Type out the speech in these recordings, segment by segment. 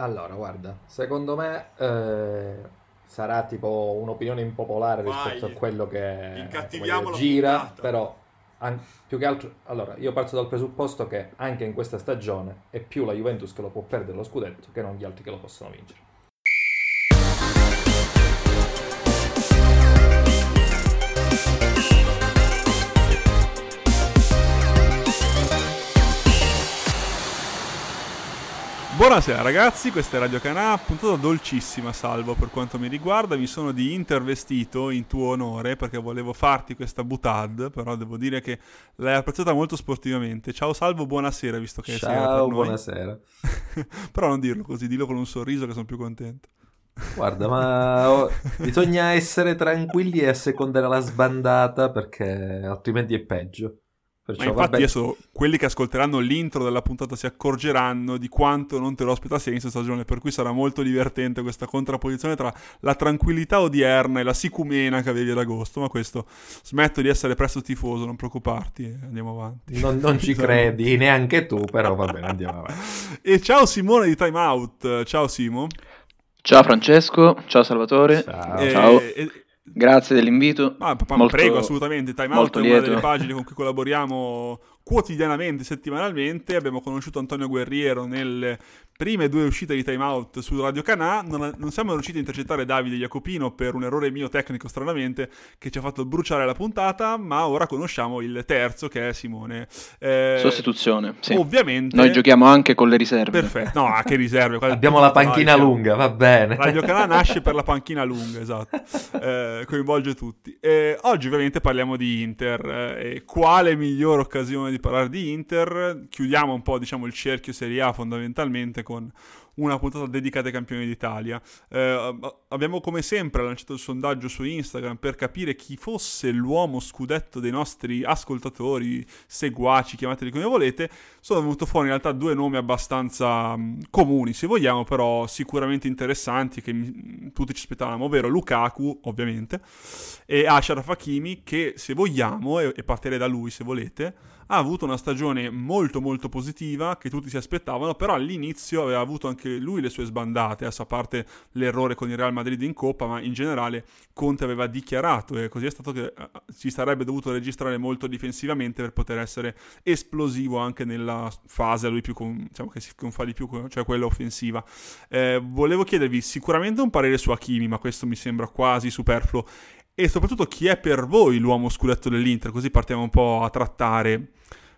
Allora, guarda, secondo me eh, sarà tipo un'opinione impopolare Vai, rispetto a quello che dire, gira, puntata. però an- più che altro, allora, io parto dal presupposto che anche in questa stagione è più la Juventus che lo può perdere lo scudetto che non gli altri che lo possono vincere. Buonasera ragazzi, questa è Radio Canà, puntata dolcissima Salvo per quanto mi riguarda, mi sono di intervestito in tuo onore perché volevo farti questa butad, però devo dire che l'hai apprezzata molto sportivamente. Ciao Salvo, buonasera visto che è sera per Ciao, noi. buonasera. però non dirlo così, dillo con un sorriso che sono più contento. Guarda, ma bisogna essere tranquilli e assecondare la sbandata perché altrimenti è peggio. Ma Perciò, infatti vabbè, adesso quelli che ascolteranno l'intro della puntata si accorgeranno di quanto non te lo aspetassi all'inizio stagione, per cui sarà molto divertente questa contrapposizione tra la tranquillità odierna e la sicumena che avevi ad agosto, ma questo smetto di essere presto tifoso, non preoccuparti, e andiamo avanti. non, non ci credi neanche tu, però va bene, andiamo avanti. E ciao Simone di Time Out, ciao Simo. Ciao Francesco, ciao Salvatore, Ciao. E- Ciao. e- grazie dell'invito. Ma, ma Molto- prego, assolutamente. Time Out è una delle pagine con cui collaboriamo quotidianamente, settimanalmente. Abbiamo conosciuto Antonio Guerriero nelle prime due uscite di Time Out su Radio Canà. Non, non siamo riusciti a intercettare Davide Jacopino per un errore mio tecnico, stranamente, che ci ha fatto bruciare la puntata. Ma ora conosciamo il terzo, che è Simone. Eh, Sostituzione, sì. Ovviamente. Noi giochiamo anche con le riserve. Perfetto, no, a che riserve? Abbiamo la panchina diciamo. lunga, va bene. Radio Canà nasce per la panchina lunga, esatto, Eh, coinvolge tutti. Eh, oggi ovviamente parliamo di Inter, eh, e quale migliore occasione di parlare di Inter? Chiudiamo un po' diciamo il cerchio Serie A fondamentalmente con una puntata dedicata ai campioni d'Italia. Eh, abbiamo come sempre lanciato il sondaggio su Instagram per capire chi fosse l'uomo scudetto dei nostri ascoltatori, seguaci, chiamateli come volete. Sono venuto fuori in realtà due nomi abbastanza mh, comuni, se vogliamo, però sicuramente interessanti che mi- tutti ci aspettavamo, ovvero Lukaku, ovviamente, e Ashraf Hakimi che se vogliamo, e, e partirei da lui se volete, ha avuto una stagione molto molto positiva che tutti si aspettavano, però all'inizio aveva avuto anche lui le sue sbandate, adesso a parte l'errore con il Real Madrid in Coppa, ma in generale Conte aveva dichiarato e così è stato che eh, si sarebbe dovuto registrare molto difensivamente per poter essere esplosivo anche nella fase a lui più con, diciamo che si non fa di più, cioè quella offensiva. Eh, volevo chiedervi sicuramente un parere su Hakimi, ma questo mi sembra quasi superfluo. E soprattutto chi è per voi l'uomo scudetto dell'Inter? Così partiamo un po' a trattare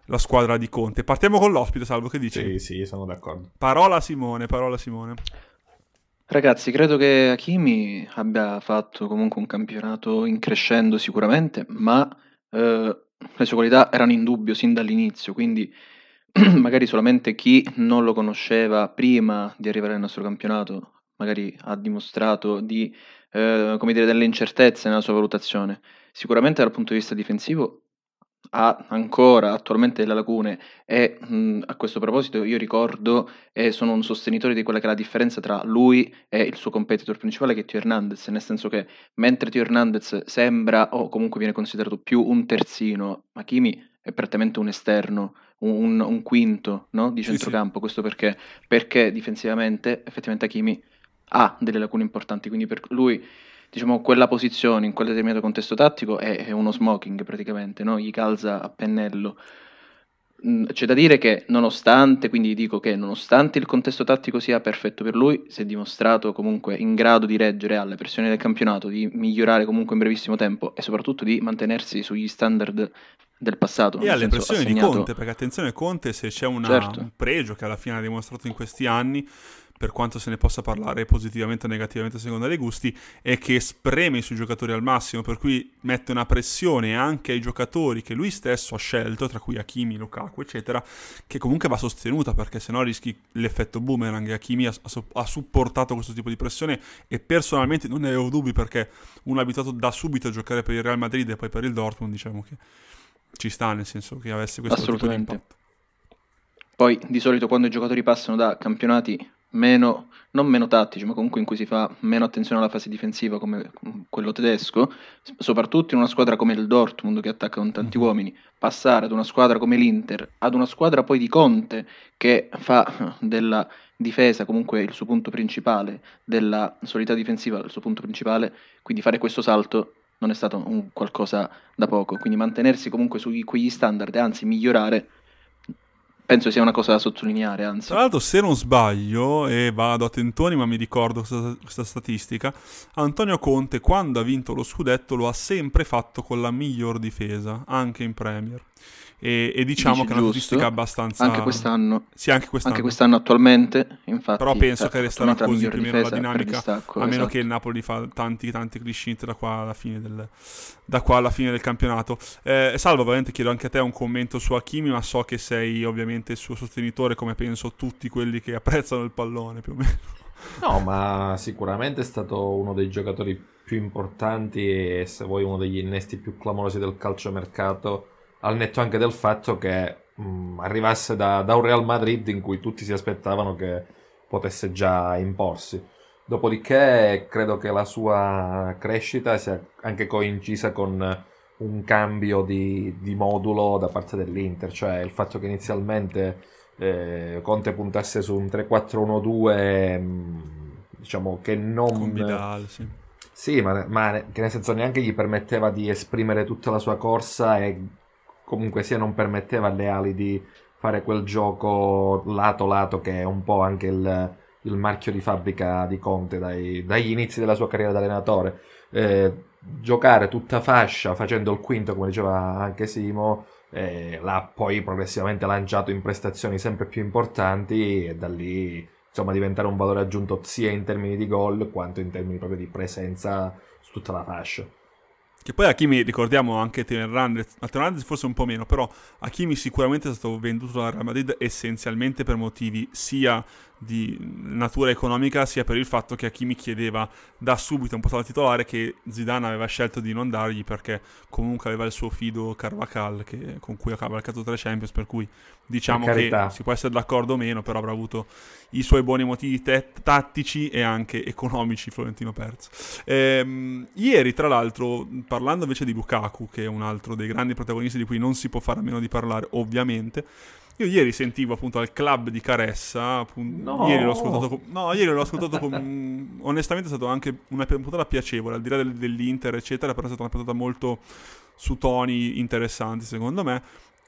la squadra di Conte. Partiamo con l'ospite, Salvo, che dici? Sì, sì, sono d'accordo. Parola a Simone, parola a Simone. Ragazzi, credo che Hakimi abbia fatto comunque un campionato in crescendo sicuramente, ma eh, le sue qualità erano in dubbio sin dall'inizio, quindi magari solamente chi non lo conosceva prima di arrivare nel nostro campionato magari ha dimostrato di, eh, come dire, delle incertezze nella sua valutazione. Sicuramente dal punto di vista difensivo ha ancora attualmente delle lacune e mh, a questo proposito io ricordo e sono un sostenitore di quella che è la differenza tra lui e il suo competitor principale che è Tio Hernandez, nel senso che mentre Tio Hernandez sembra o comunque viene considerato più un terzino, Hakimi è prettamente un esterno, un, un quinto no? di Sì, centrocampo, questo perché? Perché difensivamente effettivamente Hakimi ha delle lacune importanti, quindi per lui diciamo, quella posizione in quel determinato contesto tattico è, è uno smoking praticamente, no? Gli calza a pennello. Mm, C'è da dire che nonostante, quindi dico che nonostante il contesto tattico sia perfetto per lui, si è dimostrato comunque in grado di reggere alle pressioni del campionato, di migliorare comunque in brevissimo tempo e soprattutto di mantenersi sugli standard del passato. E alle pressioni di Conte, perché attenzione Conte se c'è una- Certo. un pregio che alla fine ha dimostrato in questi anni, per quanto se ne possa parlare positivamente o negativamente a seconda dei gusti, è che spreme i suoi giocatori al massimo, per cui mette una pressione anche ai giocatori che lui stesso ha scelto, tra cui Hakimi, Lukaku, eccetera, che comunque va sostenuta, perché sennò rischi l'effetto boomerang. Hakimi ha, ha- supportato questo tipo di pressione e personalmente non ne avevo dubbi perché uno abituato da subito a giocare per il Real Madrid e poi per il Dortmund, diciamo che ci sta nel senso che avesse questo tipo di impatto. Poi di solito quando i giocatori passano da campionati meno, non meno tattici, ma comunque in cui si fa meno attenzione alla fase difensiva come quello tedesco, soprattutto in una squadra come il Dortmund che attacca con tanti Mhm. uomini, passare ad una squadra come l'Inter, ad una squadra poi di Conte che fa della difesa comunque il suo punto principale, della solidità difensiva il suo punto principale, quindi fare questo salto non è stato un qualcosa da poco, quindi mantenersi comunque su quegli standard e anzi migliorare penso sia una cosa da sottolineare, anzi. Tra l'altro, se non sbaglio, e vado a tentoni, ma mi ricordo questa, questa, statistica, Antonio Conte, quando ha vinto lo scudetto, lo ha sempre fatto con la miglior difesa, anche in Premier. E, e diciamo Dici che è una statistica abbastanza... Anche quest'anno. Sì, anche quest'anno. Anche quest'anno attualmente, infatti. Però penso che resterà così più o meno la dinamica, distacco, a meno esatto. che il Napoli fa tanti, tanti clean da qua alla fine del, da qua alla fine del campionato. Eh, Salvo, ovviamente chiedo anche a te un commento su Hakimi, ma so che sei ovviamente il suo sostenitore, come penso tutti quelli che apprezzano il pallone, più o meno. No, ma sicuramente è stato uno dei giocatori più importanti e se vuoi uno degli innesti più clamorosi del calciomercato al netto anche del fatto che mh, mm, arrivasse da, da, un Real Madrid in cui tutti si aspettavano che potesse già imporsi. Dopodiché credo che la sua crescita sia anche coincisa con un cambio di, di modulo da parte dell'Inter, cioè il fatto che inizialmente eh, Conte puntasse su un 3-4-1-2, mh, mm, diciamo che non... Vidal, sì. Sì, ma, ma, che nel senso neanche gli permetteva di esprimere tutta la sua corsa e comunque sia non permetteva alle ali di fare quel gioco lato lato che è un po' anche il, il marchio di fabbrica di Conte dai, dagli inizi della sua carriera da allenatore. Eh, giocare tutta fascia facendo il quinto, come diceva anche Simo, eh, l'ha poi progressivamente lanciato in prestazioni sempre più importanti e da lì insomma diventare un valore aggiunto sia in termini di gol quanto in termini proprio di presenza su tutta la fascia. Che poi Hakimi, ricordiamo anche Teo Hernandez forse un po' meno, però Hakimi sicuramente è stato venduto dal Real Madrid essenzialmente per motivi sia di natura economica sia per il fatto che Hakimi chiedeva da subito un po' da titolare che Zidane aveva scelto di non dargli perché comunque aveva il suo fido Carvacal che, con cui ha cavalcato tre Champions per cui diciamo che si può essere d'accordo o meno però avrà avuto i suoi buoni motivi te- tattici e anche economici Florentino Perz ehm, ieri tra l'altro parlando invece di Lukaku che è un altro dei grandi protagonisti di cui non si può fare a meno di parlare ovviamente io ieri sentivo appunto al club di Caressa, appunto, no. ieri l'ho ascoltato con, no, ieri l'ho ascoltato con, onestamente è stata anche una puntata piacevole, al di là del, dell'Inter eccetera, però è stata una puntata molto su toni interessanti secondo me.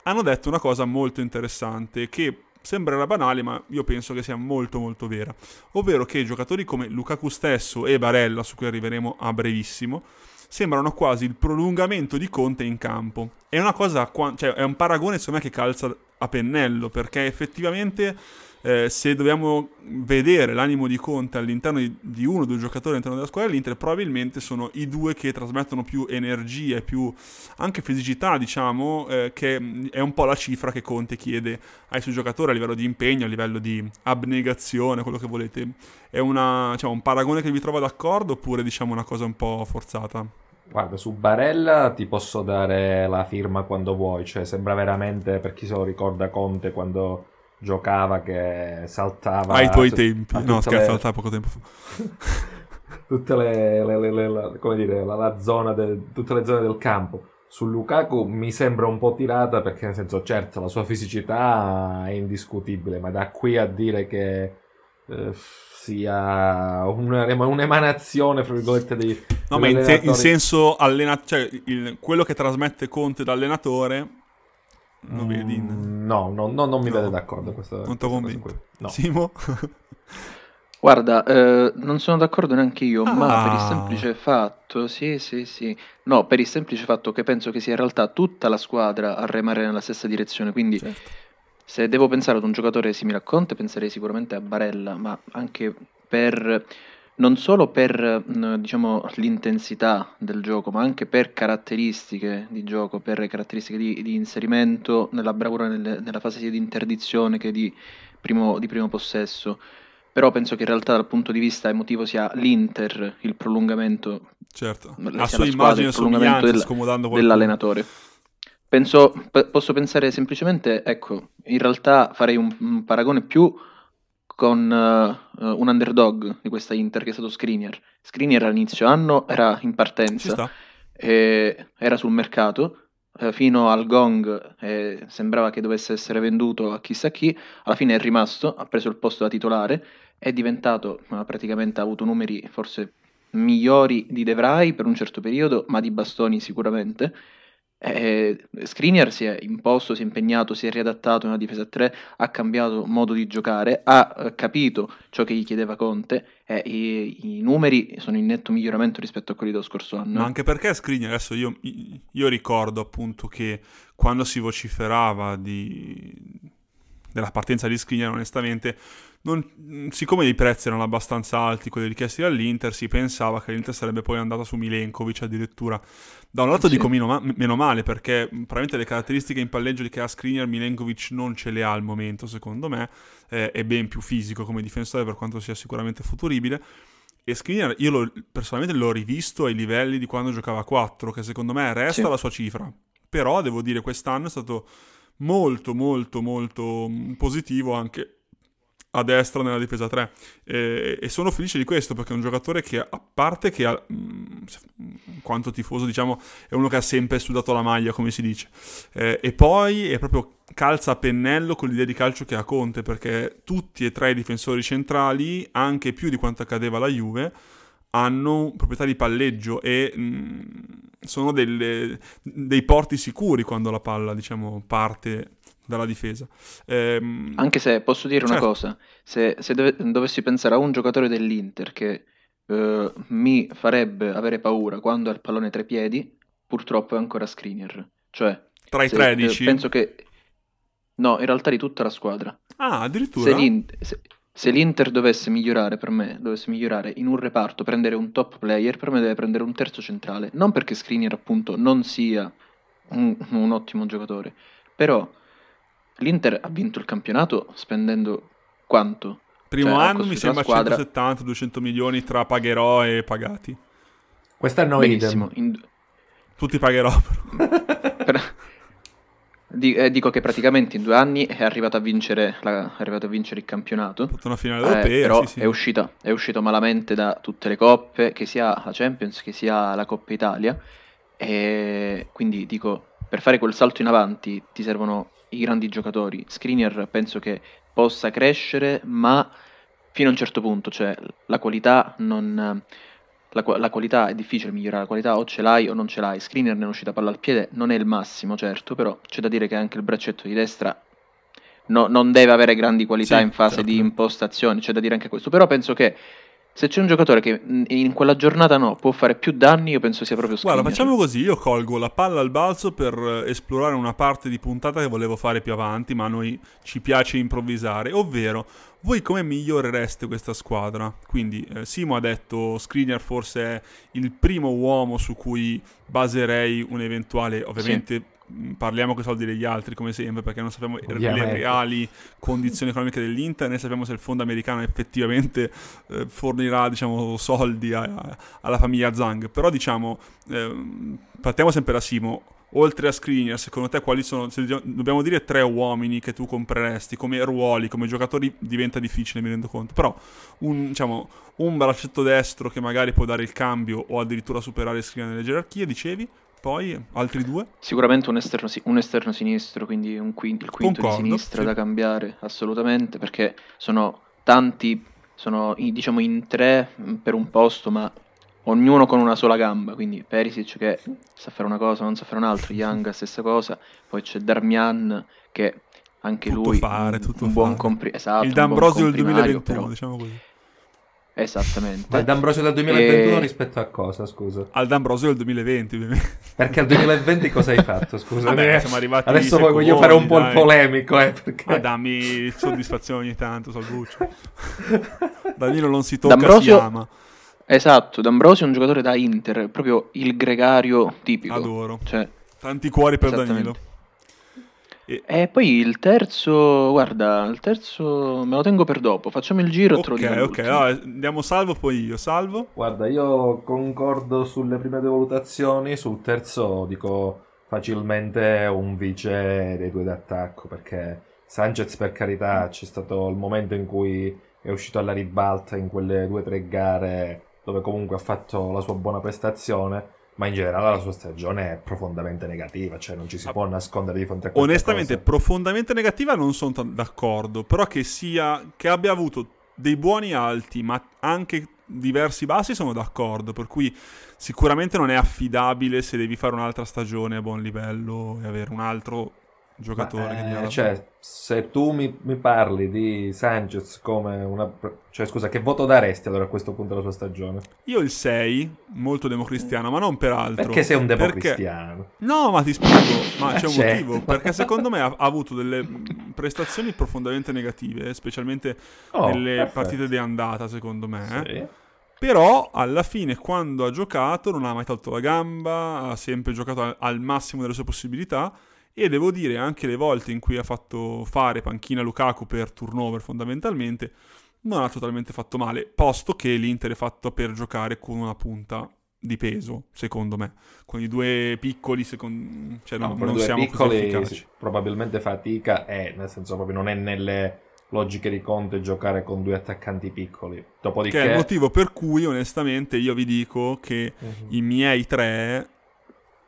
Hanno detto una cosa molto interessante che sembrerà banale, ma io penso che sia molto molto vera, ovvero che giocatori come Lukaku stesso e Barella, su cui arriveremo a brevissimo, sembrano quasi il prolungamento di Conte in campo. È una cosa, cioè è un paragone secondo me che calza a pennello, perché effettivamente eh, se dobbiamo vedere l'animo di Conte all'interno di, di, uno o due giocatori all'interno della squadra dell'Inter, probabilmente sono i due che trasmettono più energia e più anche fisicità, diciamo, eh, che è un po' la cifra che Conte chiede ai suoi giocatori a livello di impegno, a livello di abnegazione, quello che volete. È una, diciamo, un paragone che vi trova d'accordo oppure diciamo una cosa un po' forzata? Guarda, su Barella ti posso dare la firma quando vuoi, cioè sembra veramente, per chi se lo ricorda, Conte quando giocava che saltava... Ai tuoi tempi, no scherzo, le... saltava poco tempo fa. tutte le, le, le, le, come dire, la, la zona de, tutte le zone del campo. Su Lukaku mi sembra un po' tirata perché nel senso, certo, la sua fisicità è indiscutibile, ma da qui a dire che... Eh, sia un'emanazione, fra virgolette, di... No, ma in, te- in, senso allenatore, cioè il, quello che trasmette Conte da allenatore, non mm, vedi? No, no, no, non mi no. vede d'accordo questa, Non ti convinto. No. Simo? Guarda, eh, non sono d'accordo neanche io, ah. ma per il ah. semplice fatto, sì, sì, sì, no, per il semplice fatto che penso che sia in realtà tutta la squadra a remare nella stessa direzione, quindi certo se devo pensare ad un giocatore simile a Conte, penserei sicuramente a Barella, ma anche per non solo per diciamo, l'intensità del gioco, ma anche per caratteristiche di gioco, per caratteristiche di, di inserimento nella bravura nelle, nella fase sia di interdizione che di primo, di primo, possesso. Però penso che in realtà dal punto di vista emotivo sia l'Inter il prolungamento. Certo, la sua immagine somiglianza del, scomodando qualcuno. dell'allenatore. Penso, p- posso pensare semplicemente, ecco, in realtà farei un, un paragone più con uh, un underdog di questa Inter che è stato Skriniar. Skriniar all'inizio anno era in partenza, era sul mercato, eh, fino al gong eh, sembrava che dovesse essere venduto a chissà chi, alla fine è rimasto, ha preso il posto da titolare, è diventato, praticamente ha avuto numeri forse migliori di De Vrij per un certo periodo, ma di bastoni sicuramente. Eh, Skriniar si è imposto, si è impegnato, si è riadattato nella difesa 3, ha cambiato modo di giocare, ha eh, capito ciò che gli chiedeva Conte e i, i, numeri sono in netto miglioramento rispetto a quelli dello scorso anno. Ma anche perché Skriniar, adesso io, io ricordo appunto che quando si vociferava di, della partenza di Skriniar onestamente non, siccome i prezzi erano abbastanza alti, quelli richiesti dall'Inter, si pensava che l'Inter sarebbe poi andata su Milenkovic addirittura. Da un lato sì. dico meno, ma, meno, male, perché probabilmente le caratteristiche in palleggio che ha Skriniar, Milenkovic non ce le ha al momento, secondo me. Eh, è ben più fisico come difensore, per quanto sia sicuramente futuribile. E Skriniar io lo, personalmente l'ho rivisto ai livelli di quando giocava a 4, che secondo me resta sì. la sua cifra. Però devo dire quest'anno è stato molto molto molto mm, positivo anche a destra nella difesa 3 e, e, sono felice di questo perché è un giocatore che a parte che ha, in mm, quanto tifoso diciamo è uno che ha sempre sudato la maglia come si dice. Eh, e poi è proprio calza a pennello con l'idea di calcio che ha Conte perché tutti e tre i difensori centrali anche più di quanto accadeva alla Juve hanno proprietà di palleggio e mh, mm, sono delle, dei porti sicuri quando la palla diciamo parte dalla difesa. Ehm... Anche se posso dire certo. una cosa, se, se dove, dovessi pensare a un giocatore dell'Inter che eh, mi farebbe avere paura quando ha il pallone tra i piedi, purtroppo è ancora Skriniar. Cioè, tra i 13? Eh, penso che... No, in realtà di tutta la squadra. Ah, addirittura? Se l'Inter, se, se l'Inter dovesse migliorare per me, dovesse migliorare in un reparto, prendere un top player, per me deve prendere un terzo centrale. Non perché Skriniar appunto non sia un, un ottimo giocatore, però L'Inter ha vinto il campionato spendendo quanto? Primo cioè, anno mi sembra squadra... 170-200 milioni tra pagherò e pagati. Quest'anno Benissimo. In... Tutti pagherò per... eh, dico che praticamente in due anni è arrivato a vincere, la... è arrivato a vincere il campionato. Tutta una finale europea. Eh, però sì, sì. È, uscita, è uscito malamente da tutte le coppe, che sia la Champions, che sia la Coppa Italia. E quindi dico, per fare quel salto in avanti ti servono i grandi giocatori. Skriniar penso che possa crescere, ma fino a un certo punto, cioè la qualità non... La, la, qualità è difficile migliorare, la qualità o ce l'hai o non ce l'hai. Screener ne è uscita palla al piede, non è il massimo, certo, però c'è da dire che anche il braccetto di destra no, non deve avere grandi qualità sì, in fase certo. di impostazione, c'è da dire anche questo. Però penso che se c'è un giocatore che in quella giornata no, può fare più danni, io penso sia proprio Skriniar. Guarda, facciamo così, io colgo la palla al balzo per eh, esplorare una parte di puntata che volevo fare più avanti, ma a noi ci piace improvvisare, ovvero voi come migliorereste questa squadra? Quindi eh, Simo ha detto Skriniar forse è il primo uomo su cui baserei un eventuale, ovviamente sì Mm, parliamo con i soldi degli altri come sempre perché non sappiamo Ovviamente. le reali condizioni economiche dell'Inter né sappiamo se il fondo americano effettivamente eh, fornirà diciamo, soldi a, a, alla famiglia Zang però diciamo eh, partiamo sempre da Simo. Oltre a Skriniar secondo te quali sono se dobbiamo dire tre uomini che tu compreresti come ruoli come giocatori diventa difficile mi rendo conto. Però un, diciamo, un braccetto destro che magari può dare il cambio o addirittura superare Skriniar nelle gerarchie dicevi poi altri due? Sicuramente un esterno, un esterno sinistro, quindi un quinto, il quinto Concordo, di sinistra sì. da cambiare, assolutamente, perché sono tanti, sono diciamo in tre mm, per un posto, ma ognuno con una sola gamba, quindi Perisic che sa fare una cosa, non sa fare un'altra, Young stessa cosa, poi c'è Darmian che anche tutto lui fare, tutto un, buon compri- esatto, il D'Ambrosio del 2021, però... diciamo così. Esattamente. Ma D'Ambrosio del 2021 e... rispetto a cosa, scusa? Al D'Ambrosio del 2020, ovviamente. Perché al 2020 20 cosa hai fatto, scusa? Vabbè, siamo arrivati Adesso poi voglio fare un po' dai. il polemico, eh, perché... Ma dammi soddisfazione ogni tanto, Salvuccio. Danilo non si tocca, D'Ambrosio... si ama. Esatto, D'Ambrosio è un giocatore da Inter, proprio il gregario tipico. Adoro. Cioè... Tanti cuori per Danilo. E... e poi il terzo, guarda, il terzo me lo tengo per dopo. Facciamo il giro e te lo dico. Ok, ok, no, andiamo salvo, poi io salvo. Guarda, io concordo sulle prime due valutazioni. Sul terzo dico facilmente un vice dei due d'attacco perché Sanchez, per carità, c'è stato il momento in cui è uscito alla ribalta in quelle due o tre gare dove comunque ha fatto la sua buona prestazione ma in generale la sua stagione è profondamente negativa, cioè non ci si può nascondere di fronte a questo. Onestamente, cosa. profondamente negativa non sono t- d'accordo, però che sia che abbia avuto dei buoni alti, ma anche diversi bassi sono d'accordo, per cui sicuramente non è affidabile se devi fare un'altra stagione a buon livello e avere un altro giocatore Ma, che eh, cioè, se tu mi, mi parli di Sanchez come una... Cioè, scusa, che voto daresti allora a questo punto della sua stagione? Io il 6, molto democristiano, ma non per altro. Perché sei un Perché- democristiano? No, ma ti spiego, ma c'è un Certo. motivo, perché secondo me ha, ha avuto delle prestazioni profondamente negative, specialmente Oh, nelle perfetto. partite di andata, secondo me. Sì. Però alla fine, quando ha giocato, non ha mai tolto la gamba, ha sempre giocato al, al massimo delle sue possibilità. E devo dire, anche le volte in cui ha fatto fare panchina Lukaku per turnover fondamentalmente, non ha totalmente fatto male, posto che l'Inter è fatto per giocare con una punta di peso, secondo me. Con i due piccoli, secon- cioè No, non, non siamo piccoli così probabilmente fatica è, nel senso proprio non è nelle logiche di Conte giocare con due attaccanti piccoli. Dopodiché... Che è il motivo per cui, onestamente, io vi dico che Mhm. i miei tre.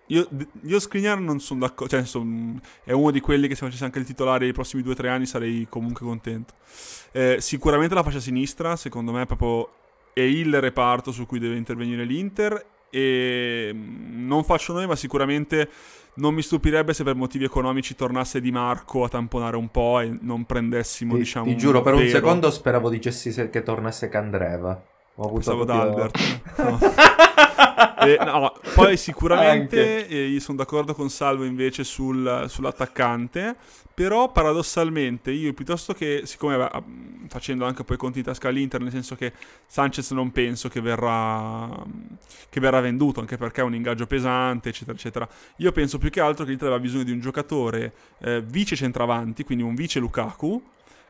Io, io Skriniar non sono d'accordo. Cioè, son- è uno di quelli che se facessi anche il titolare i prossimi due o tre anni sarei comunque contento. Eh, sicuramente la fascia sinistra, secondo me, è proprio è il reparto su cui deve intervenire l'Inter. E mm, non faccio noi, ma sicuramente non mi stupirebbe se per motivi economici tornasse Di Marco a tamponare un po' e non prendessimo, Ti, diciamo. ti giuro, per un vero. secondo speravo dicessi che tornasse Candreva. Ho avuto Pensavo ad proprio- Albert. No. Eh, no, poi sicuramente eh, io sono d'accordo con Salvo invece sul- sull'attaccante, però paradossalmente io piuttosto che, siccome mm, facendo anche poi conti in tasca all'Inter, nel senso che Sanchez non penso che verrà, che verrà venduto, anche perché è un ingaggio pesante, eccetera, eccetera, io penso più che altro che l'Inter aveva bisogno di un giocatore eh, vice centravanti, quindi un vice Lukaku,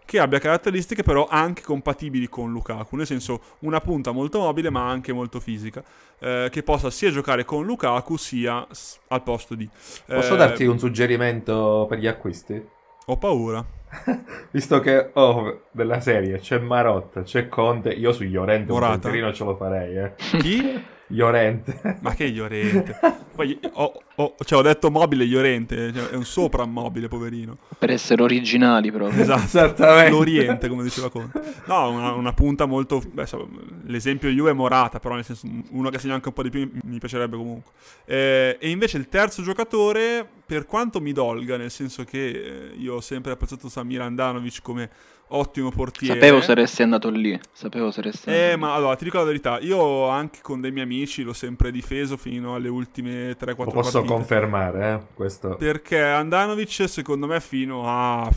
che abbia caratteristiche però anche compatibili con Lukaku, nel senso una punta molto mobile ma anche molto fisica, eh, che possa sia giocare con Lukaku sia al posto di... Posso Eh, darti un suggerimento per gli acquisti? Ho paura. Visto che oh, della serie c'è Marotta, c'è Conte, io su Llorente un Morata? pensierino ce lo farei, eh. Chi? Llorente. Ma che Llorente? Poi ho, ho- cioè, ho detto mobile Llorente, cioè, è un soprammobile, poverino. Per essere originali proprio. Esatto. Esattamente. L'Oriente, come diceva Conte. No, una, una punta molto... beh, so, l'esempio Juve è Morata, però nel senso uno che segna anche un po' di più mi- mi piacerebbe comunque. Eh, e invece il terzo giocatore, per quanto mi dolga, nel senso che eh, io ho sempre apprezzato Samir Andanovic come ottimo portiere. Sapevo saresti andato lì. Sapevo saresti andato Eh, lì. ma allora ti dico la verità, io anche con dei miei amici l'ho sempre difeso fino alle ultime 3-4 Lo partite. posso confermare, eh. Questo. Perché Andanovic, secondo me, fino a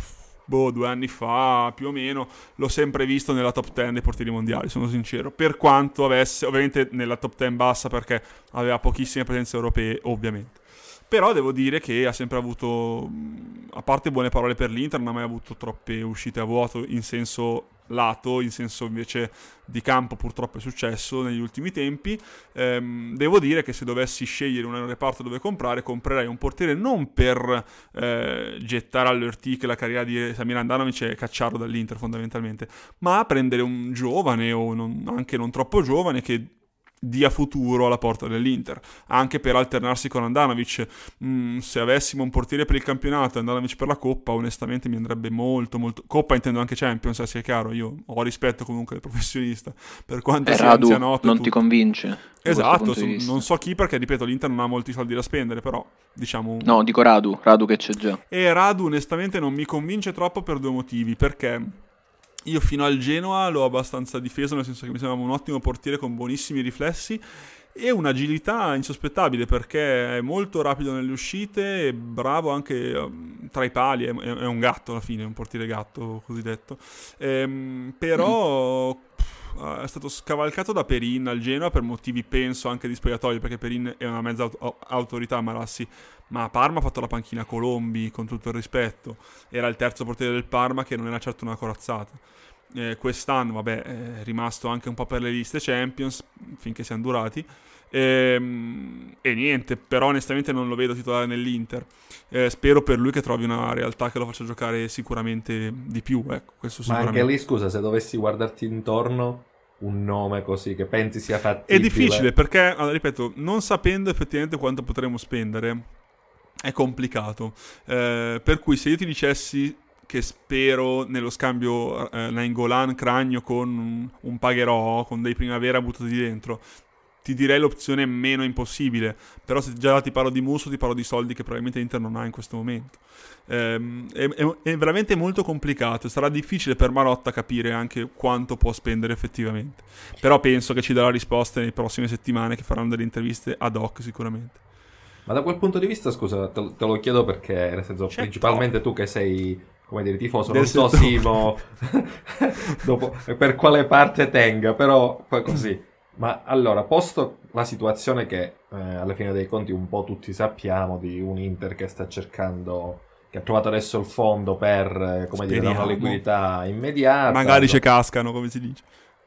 boh, due anni fa più o meno, l'ho sempre visto nella top 10 dei portieri mondiali, sono sincero. Per quanto avesse, ovviamente nella top 10 bassa perché aveva pochissime presenze europee, ovviamente. Però devo dire che ha sempre avuto, mh, a parte buone parole per l'Inter, non ha mai avuto troppe uscite a vuoto in senso lato, in senso invece di campo purtroppo è successo negli ultimi tempi. Ehm, devo dire che se dovessi scegliere un reparto dove comprare, comprerei un portiere non per eh, gettare all'Ortic la carriera di Samir Andanovic e cacciarlo dall'Inter fondamentalmente, ma prendere un giovane o non- anche non troppo giovane che dia futuro alla porta dell'Inter, anche per alternarsi con Andanovic. Mm, se avessimo un portiere per il campionato e Andanovic per la Coppa, onestamente mi andrebbe molto, molto... Coppa intendo anche Champions, eh, sia chiaro, io ho rispetto comunque del professionista, per quanto Eh, sia Radu anzianotto e non tutto. ti convince. Esatto, vista. non so chi perché, ripeto, l'Inter non ha molti soldi da spendere, però diciamo... No, dico Radu, Radu che c'è già. E Radu onestamente non mi convince troppo per due motivi, perché io fino al Genoa l'ho abbastanza difeso, nel senso che mi sembrava un ottimo portiere con buonissimi riflessi e un'agilità insospettabile perché è molto rapido nelle uscite e bravo anche eh, tra i pali, è, un gatto alla fine, è un portiere gatto cosiddetto. Ehm, però è stato scavalcato da Perin al Genoa per motivi penso anche di spogliatoio perché Perin è una mezza aut- autorità Marassi ma a Parma ha fatto la panchina Colombi con tutto il rispetto. Era il terzo portiere del Parma che non era certo una corazzata. Eh, quest'anno vabbè è rimasto anche un po' per le liste Champions finché siamo durati. Ehm, e niente però onestamente non lo vedo titolare nell'Inter. Eh, spero per lui che trovi una realtà che lo faccia giocare sicuramente di più ecco questo Ma anche lì, scusa, se dovessi guardarti intorno, un nome così che pensi sia fattibile. È difficile perché, allora, ripeto, non sapendo effettivamente quanto potremo spendere, è complicato. Eh, per cui se io ti dicessi che spero nello scambio eh, Nainggolan Cragno con un, un pagherò, con dei primavera buttati dentro, ti direi l'opzione meno impossibile. Però se già ti parlo di Musso, ti parlo di soldi che probabilmente Inter non ha in questo momento. Ehm, è, è, veramente molto complicato. Sarà difficile per Marotta capire anche quanto può spendere effettivamente. Però penso che ci darà risposte nelle prossime settimane, che faranno delle interviste ad hoc sicuramente. Ma da quel punto di vista, scusa, te, te lo chiedo perché, nel senso, certo. principalmente tu che sei come dire, tifoso, non so Simo dopo, per quale parte tenga, però poi così. Ma allora, posto la situazione che eh, alla fine dei conti un po' tutti sappiamo di un Inter che sta cercando, che ha trovato adesso il fondo per, eh, come dire, una liquidità immediata. Magari ci cascano, come si dice.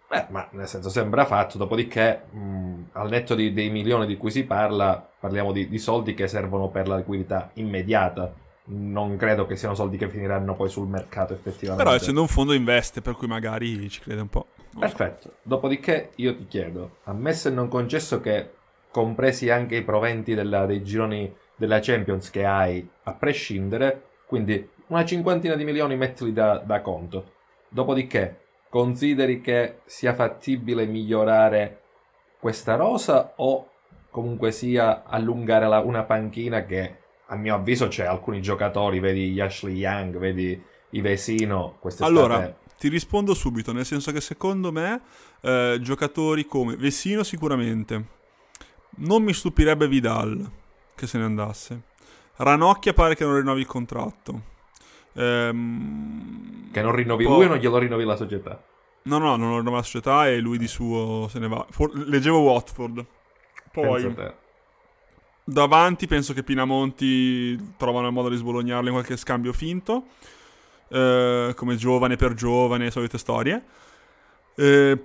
Beh, ma nel senso sembra fatto, dopodiché mh, al netto di, dei milioni di cui si parla, parliamo di, di soldi che servono per la liquidità immediata non credo che siano soldi che finiranno poi sul mercato effettivamente. Però essendo un fondo investe, per cui magari ci crede un po'. Perfetto. Dopodiché io ti chiedo, ammesso e non concesso che compresi anche i proventi della, dei gironi della Champions che hai a prescindere, quindi una cinquantina di milioni mettili da, da conto. Dopodiché consideri che sia fattibile migliorare questa rosa o comunque sia allungare la, una panchina che a mio avviso c'è alcuni giocatori, vedi Ashley Young, vedi i Vesino, Allora, ti rispondo subito, nel senso che secondo me eh, giocatori come Vesino sicuramente, non mi stupirebbe Vidal che se ne andasse. Ranocchia pare che non rinnovi il contratto. Ehm, che non rinnovi poi... lui o non glielo rinnovi la società? No, no, non lo rinnova la società e lui di suo se ne va. For- leggevo Watford. Poi Davanti penso che Pinamonti trovano il modo di sbolognarlo in qualche scambio finto. Eh, come giovane per giovane, solite storie. Eh,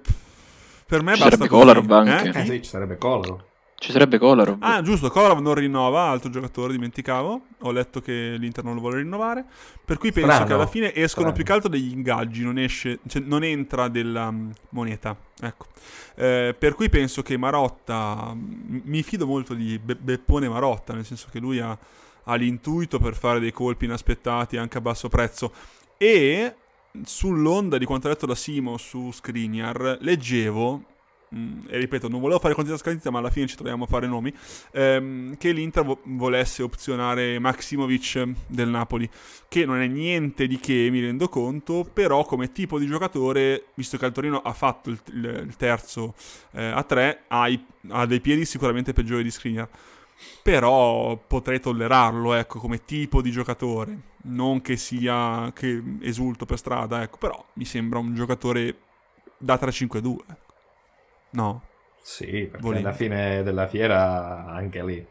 per me ci basta sarebbe Kolarov anche. Eh? eh sì, ci sarebbe Kolarov. Ci sarebbe Kolarov. Ah, giusto, Kolarov non rinnova, altro giocatore, dimenticavo. Ho letto che l'Inter non lo vuole rinnovare. Per cui penso Strano. che alla fine escono Strano. più che altro degli ingaggi, non, esce, cioè non entra della um, moneta. Ecco. Eh, per cui penso che Marotta, mi fido molto di Be- Beppone Marotta, nel senso che lui ha, ha l'intuito per fare dei colpi inaspettati anche a basso prezzo. E sull'onda di quanto ha detto da Simo su Skriniar, leggevo Mm, e ripeto, non volevo fare quantità scandita, ma alla fine ci troviamo a fare nomi, ehm, che l'Inter vo- volesse opzionare Maximovic del Napoli, che non è niente di che, mi rendo conto, però come tipo di giocatore, visto che il Torino ha fatto il, il, il terzo eh, a tre, ha, i, ha, dei piedi sicuramente peggiori di Skriniar. Però potrei tollerarlo, ecco, come tipo di giocatore. Non che sia che esulto per strada, ecco, però mi sembra un giocatore da 3-5-2. No. Sì, perché Volendo. alla fine della fiera anche lì.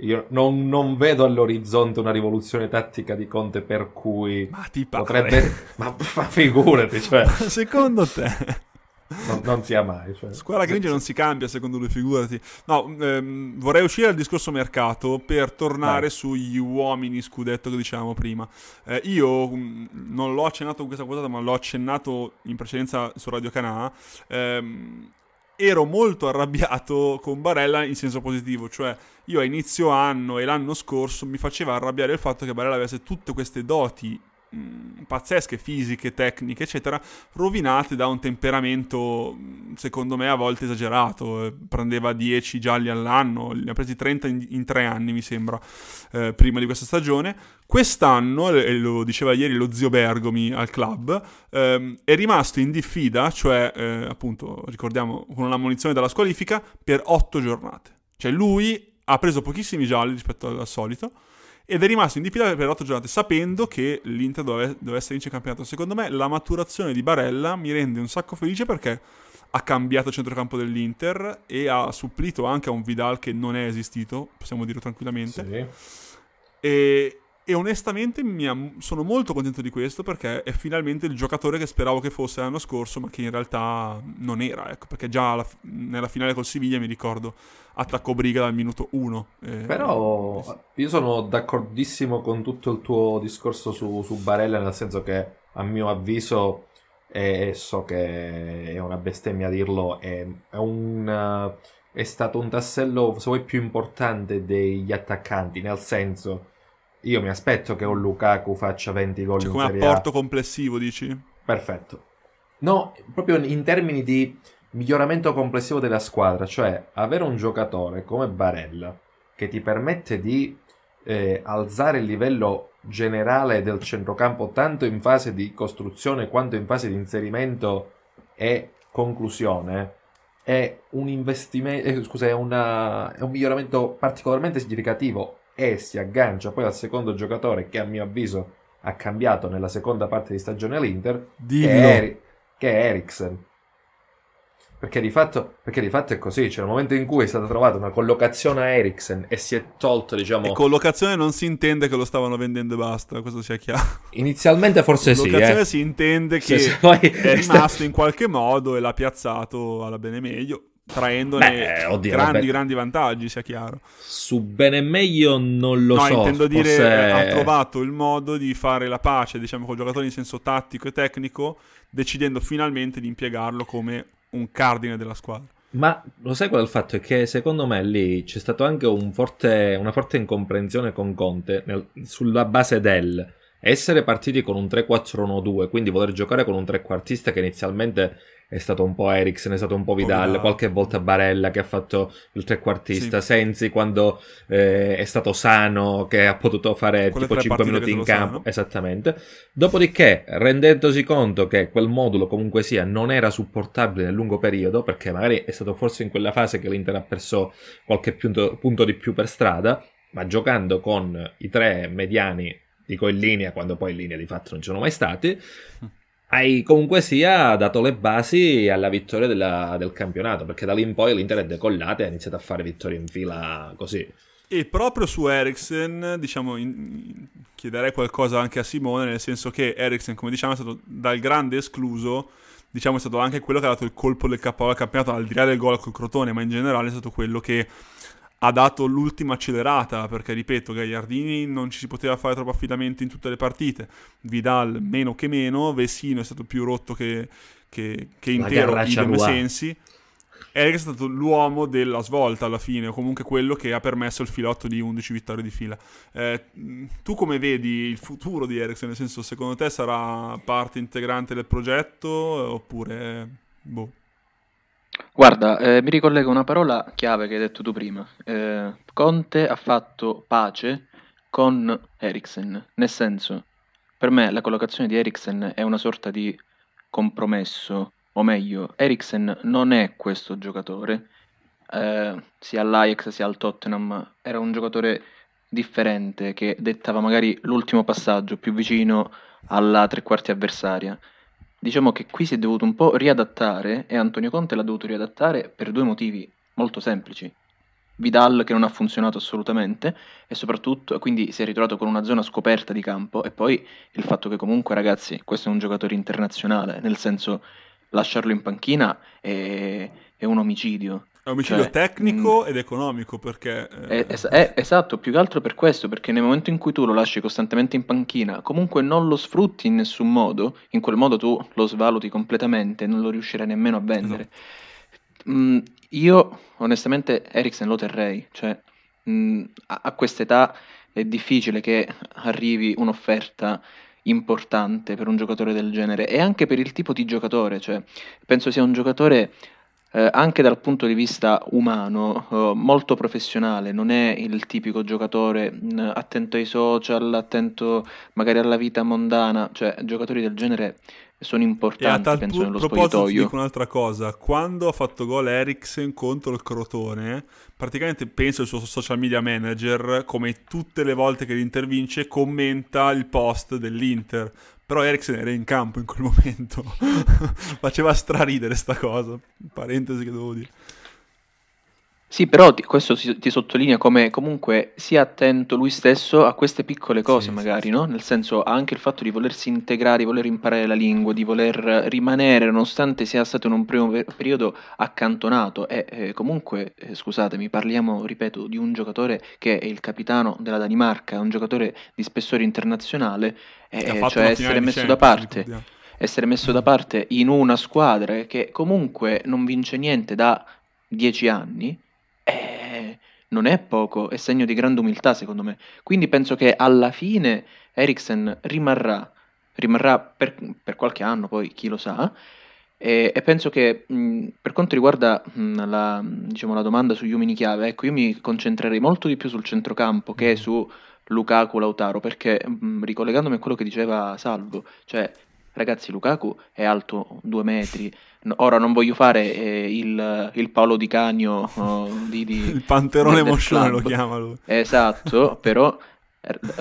Io non, non, vedo all'orizzonte una rivoluzione tattica di Conte per cui ma ti pare. potrebbe... ma, ma figurati, cioè... secondo te... Non, non sia mai. Cioè. Squadra grigia non si cambia secondo lui, figurati. No, ehm, vorrei uscire dal discorso mercato per tornare Dai. sugli uomini scudetto che dicevamo prima. Eh, io mh, mm, non l'ho accennato con questa puntata, ma l'ho accennato in precedenza su Radio Canà. Ehm, ero molto arrabbiato con Barella in senso positivo, cioè io a inizio anno e l'anno scorso mi faceva arrabbiare il fatto che Barella avesse tutte queste doti mh, pazzesche, fisiche, tecniche, eccetera, rovinate da un temperamento, secondo me, a volte esagerato. Prendeva 10 gialli all'anno, ne ha presi 30 in, in tre anni, mi sembra, eh, prima di questa stagione. Quest'anno, e lo diceva ieri lo zio Bergomi al club, ehm, è rimasto in diffida, cioè, eh, appunto, ricordiamo, con una munizione dalla squalifica, per 8 giornate. Cioè lui ha preso pochissimi gialli rispetto al solito ed è rimasto in diffida per 8 giornate sapendo che l'Inter dovesse, dovesse vincere il campionato. Secondo me la maturazione di Barella mi rende un sacco felice perché ha cambiato il centrocampo dell'Inter e ha supplito anche a un Vidal che non è esistito, possiamo dirlo tranquillamente. Sì. E, e onestamente ha, sono molto contento di questo perché è finalmente il giocatore che speravo che fosse l'anno scorso, ma che in realtà non era. Ecco, perché già alla, nella finale col Siviglia mi ricordo attaccò Briga dal minuto 1. Eh, Però io sono d'accordissimo con tutto il tuo discorso su, su Barella, nel senso che a mio avviso e so che è una bestemmia dirlo, è, è, un, è stato un tassello, se vuoi, più importante degli attaccanti, nel senso, io mi aspetto che un Lukaku faccia 20 gol cioè, in come apporto complessivo, dici? Perfetto. No, proprio in termini di miglioramento complessivo della squadra, cioè avere un giocatore come Barella che ti permette di eh, alzare il livello generale del centrocampo tanto in fase di costruzione quanto in fase di inserimento e conclusione è un investimento, eh, scusa, è, una, è un miglioramento particolarmente significativo e si aggancia poi al secondo giocatore che a mio avviso ha cambiato nella seconda parte di stagione all'Inter, che è, Eri- che è Eriksen. Perché di, fatto, perché di fatto è così, cioè nel momento in cui è stata trovata una collocazione a Eriksen e si è tolto, diciamo... E collocazione non si intende che lo stavano vendendo e basta, questo sia chiaro. Inizialmente forse sì, Collocazione eh. si intende che poi... è rimasto in qualche modo e l'ha piazzato alla bene meglio traendone Beh, oddio, grandi, vabbè. grandi vantaggi, sia chiaro. Su bene meglio non lo no, so. No, intendo forse... dire, ha trovato il modo di fare la pace, diciamo, col giocatore in senso tattico e tecnico, decidendo finalmente di impiegarlo come un cardine della squadra. Ma lo sai qual è il fatto? È che secondo me lì c'è stato anche un forte, una forte incomprensione con Conte nel, sulla base del essere partiti con un 3-4-1-2, quindi voler giocare con un trequartista che inizialmente è stato un po' Eriksen, è stato un po' Vidal, Vidal. qualche volta Barella che ha fatto il trequartista, sì. Sensi quando eh, è stato sano, che ha potuto fare Quelle tipo 5 minuti in campo, sano. esattamente. Dopodiché, rendendosi conto che quel modulo comunque sia non era supportabile nel lungo periodo, perché magari è stato forse in quella fase che l'Inter ha perso qualche punto, punto di più per strada, ma giocando con i tre mediani dico in linea quando poi in linea di fatto non ci sono mai stati hai comunque sia dato le basi alla vittoria della, del campionato, perché da lì in poi l'Inter è decollata e ha iniziato a fare vittorie in fila così. E proprio su Eriksen, diciamo, in, chiederei qualcosa anche a Simone, nel senso che Eriksen, come diciamo, è stato dal grande escluso, diciamo, è stato anche quello che ha dato il colpo del KO al campionato, al di là del gol col Crotone, ma in generale è stato quello che ha dato l'ultima accelerata perché ripeto Gagliardini non ci si poteva fare troppo affidamento in tutte le partite Vidal meno che meno Vesino è stato più rotto che, che, che intero in due sensi Eric è stato l'uomo della svolta alla fine, o comunque quello che ha permesso il filotto di 11 vittorie di fila. Eh, tu come vedi il futuro di Ericsson? Nel senso, secondo te sarà parte integrante del progetto oppure... Boh. Guarda, eh, mi ricollego una parola chiave che hai detto tu prima. Eh, Conte ha fatto pace con Eriksen, nel senso, per me la collocazione di Eriksen è una sorta di compromesso, o meglio, Eriksen non è questo giocatore, eh, sia all'Ajax sia al Tottenham, era un giocatore differente che dettava magari l'ultimo passaggio più vicino alla tre quarti avversaria. Diciamo che qui si è dovuto un po' riadattare e Antonio Conte l'ha dovuto riadattare per due motivi molto semplici. Vidal che non ha funzionato assolutamente e soprattutto quindi si è ritrovato con una zona scoperta di campo e poi il fatto che comunque ragazzi questo è un giocatore internazionale, nel senso lasciarlo in panchina è, è un omicidio. È un omicidio cioè, tecnico mh, mm. ed economico perché... Eh... È, è, esatto, più che altro per questo, perché nel momento in cui tu lo lasci costantemente in panchina, comunque non lo sfrutti in nessun modo, in quel modo tu lo svaluti completamente, non lo riuscirai nemmeno a vendere. Esatto. Mh, io onestamente Eriksen lo terrei, cioè mh, a, a quest'età è difficile che arrivi un'offerta importante per un giocatore del genere e anche per il tipo di giocatore, cioè penso sia un giocatore eh, anche dal punto di vista umano, eh, molto professionale, non è il tipico giocatore mh, mm, attento ai social, attento magari alla vita mondana, cioè giocatori del genere sono importanti, penso, nello spogliatoio. dico un'altra cosa, quando ha fatto gol Eriksen contro il Crotone, praticamente penso il suo social media manager, come tutte le volte che l'intervince, commenta il post dell'Inter, però Eriksen era in campo in quel momento. Faceva straridere sta cosa. Parentesi che devo dire. Sì, però ti, questo ti, ti sottolinea come comunque sia attento lui stesso a queste piccole cose, sì, magari, sì, no? Nel senso, anche il fatto di volersi integrare, di voler imparare la lingua, di voler rimanere, nonostante sia stato in un primo periodo accantonato. E eh, comunque, eh, scusatemi, parliamo, ripeto, di un giocatore che è il capitano della Danimarca, un giocatore di spessore internazionale, eh, cioè essere messo da parte. essere messo da parte in una squadra che comunque non vince niente da dieci anni, eh, non è poco, è segno di grande umiltà secondo me. Quindi penso che alla fine Eriksen rimarrà, rimarrà per, per qualche anno, poi chi lo sa, e, e penso che mh, per quanto riguarda mh, la, diciamo, la domanda sugli uomini chiave, ecco, io mi concentrerei molto di più sul centrocampo che mm. su Lukaku Lautaro, perché mh, ricollegandomi a quello che diceva Salvo, cioè ragazzi Lukaku è alto due metri, ora non voglio fare eh, il, il, Paolo Di Cagno oh, di, di, il panterone moscione lo chiama lui esatto però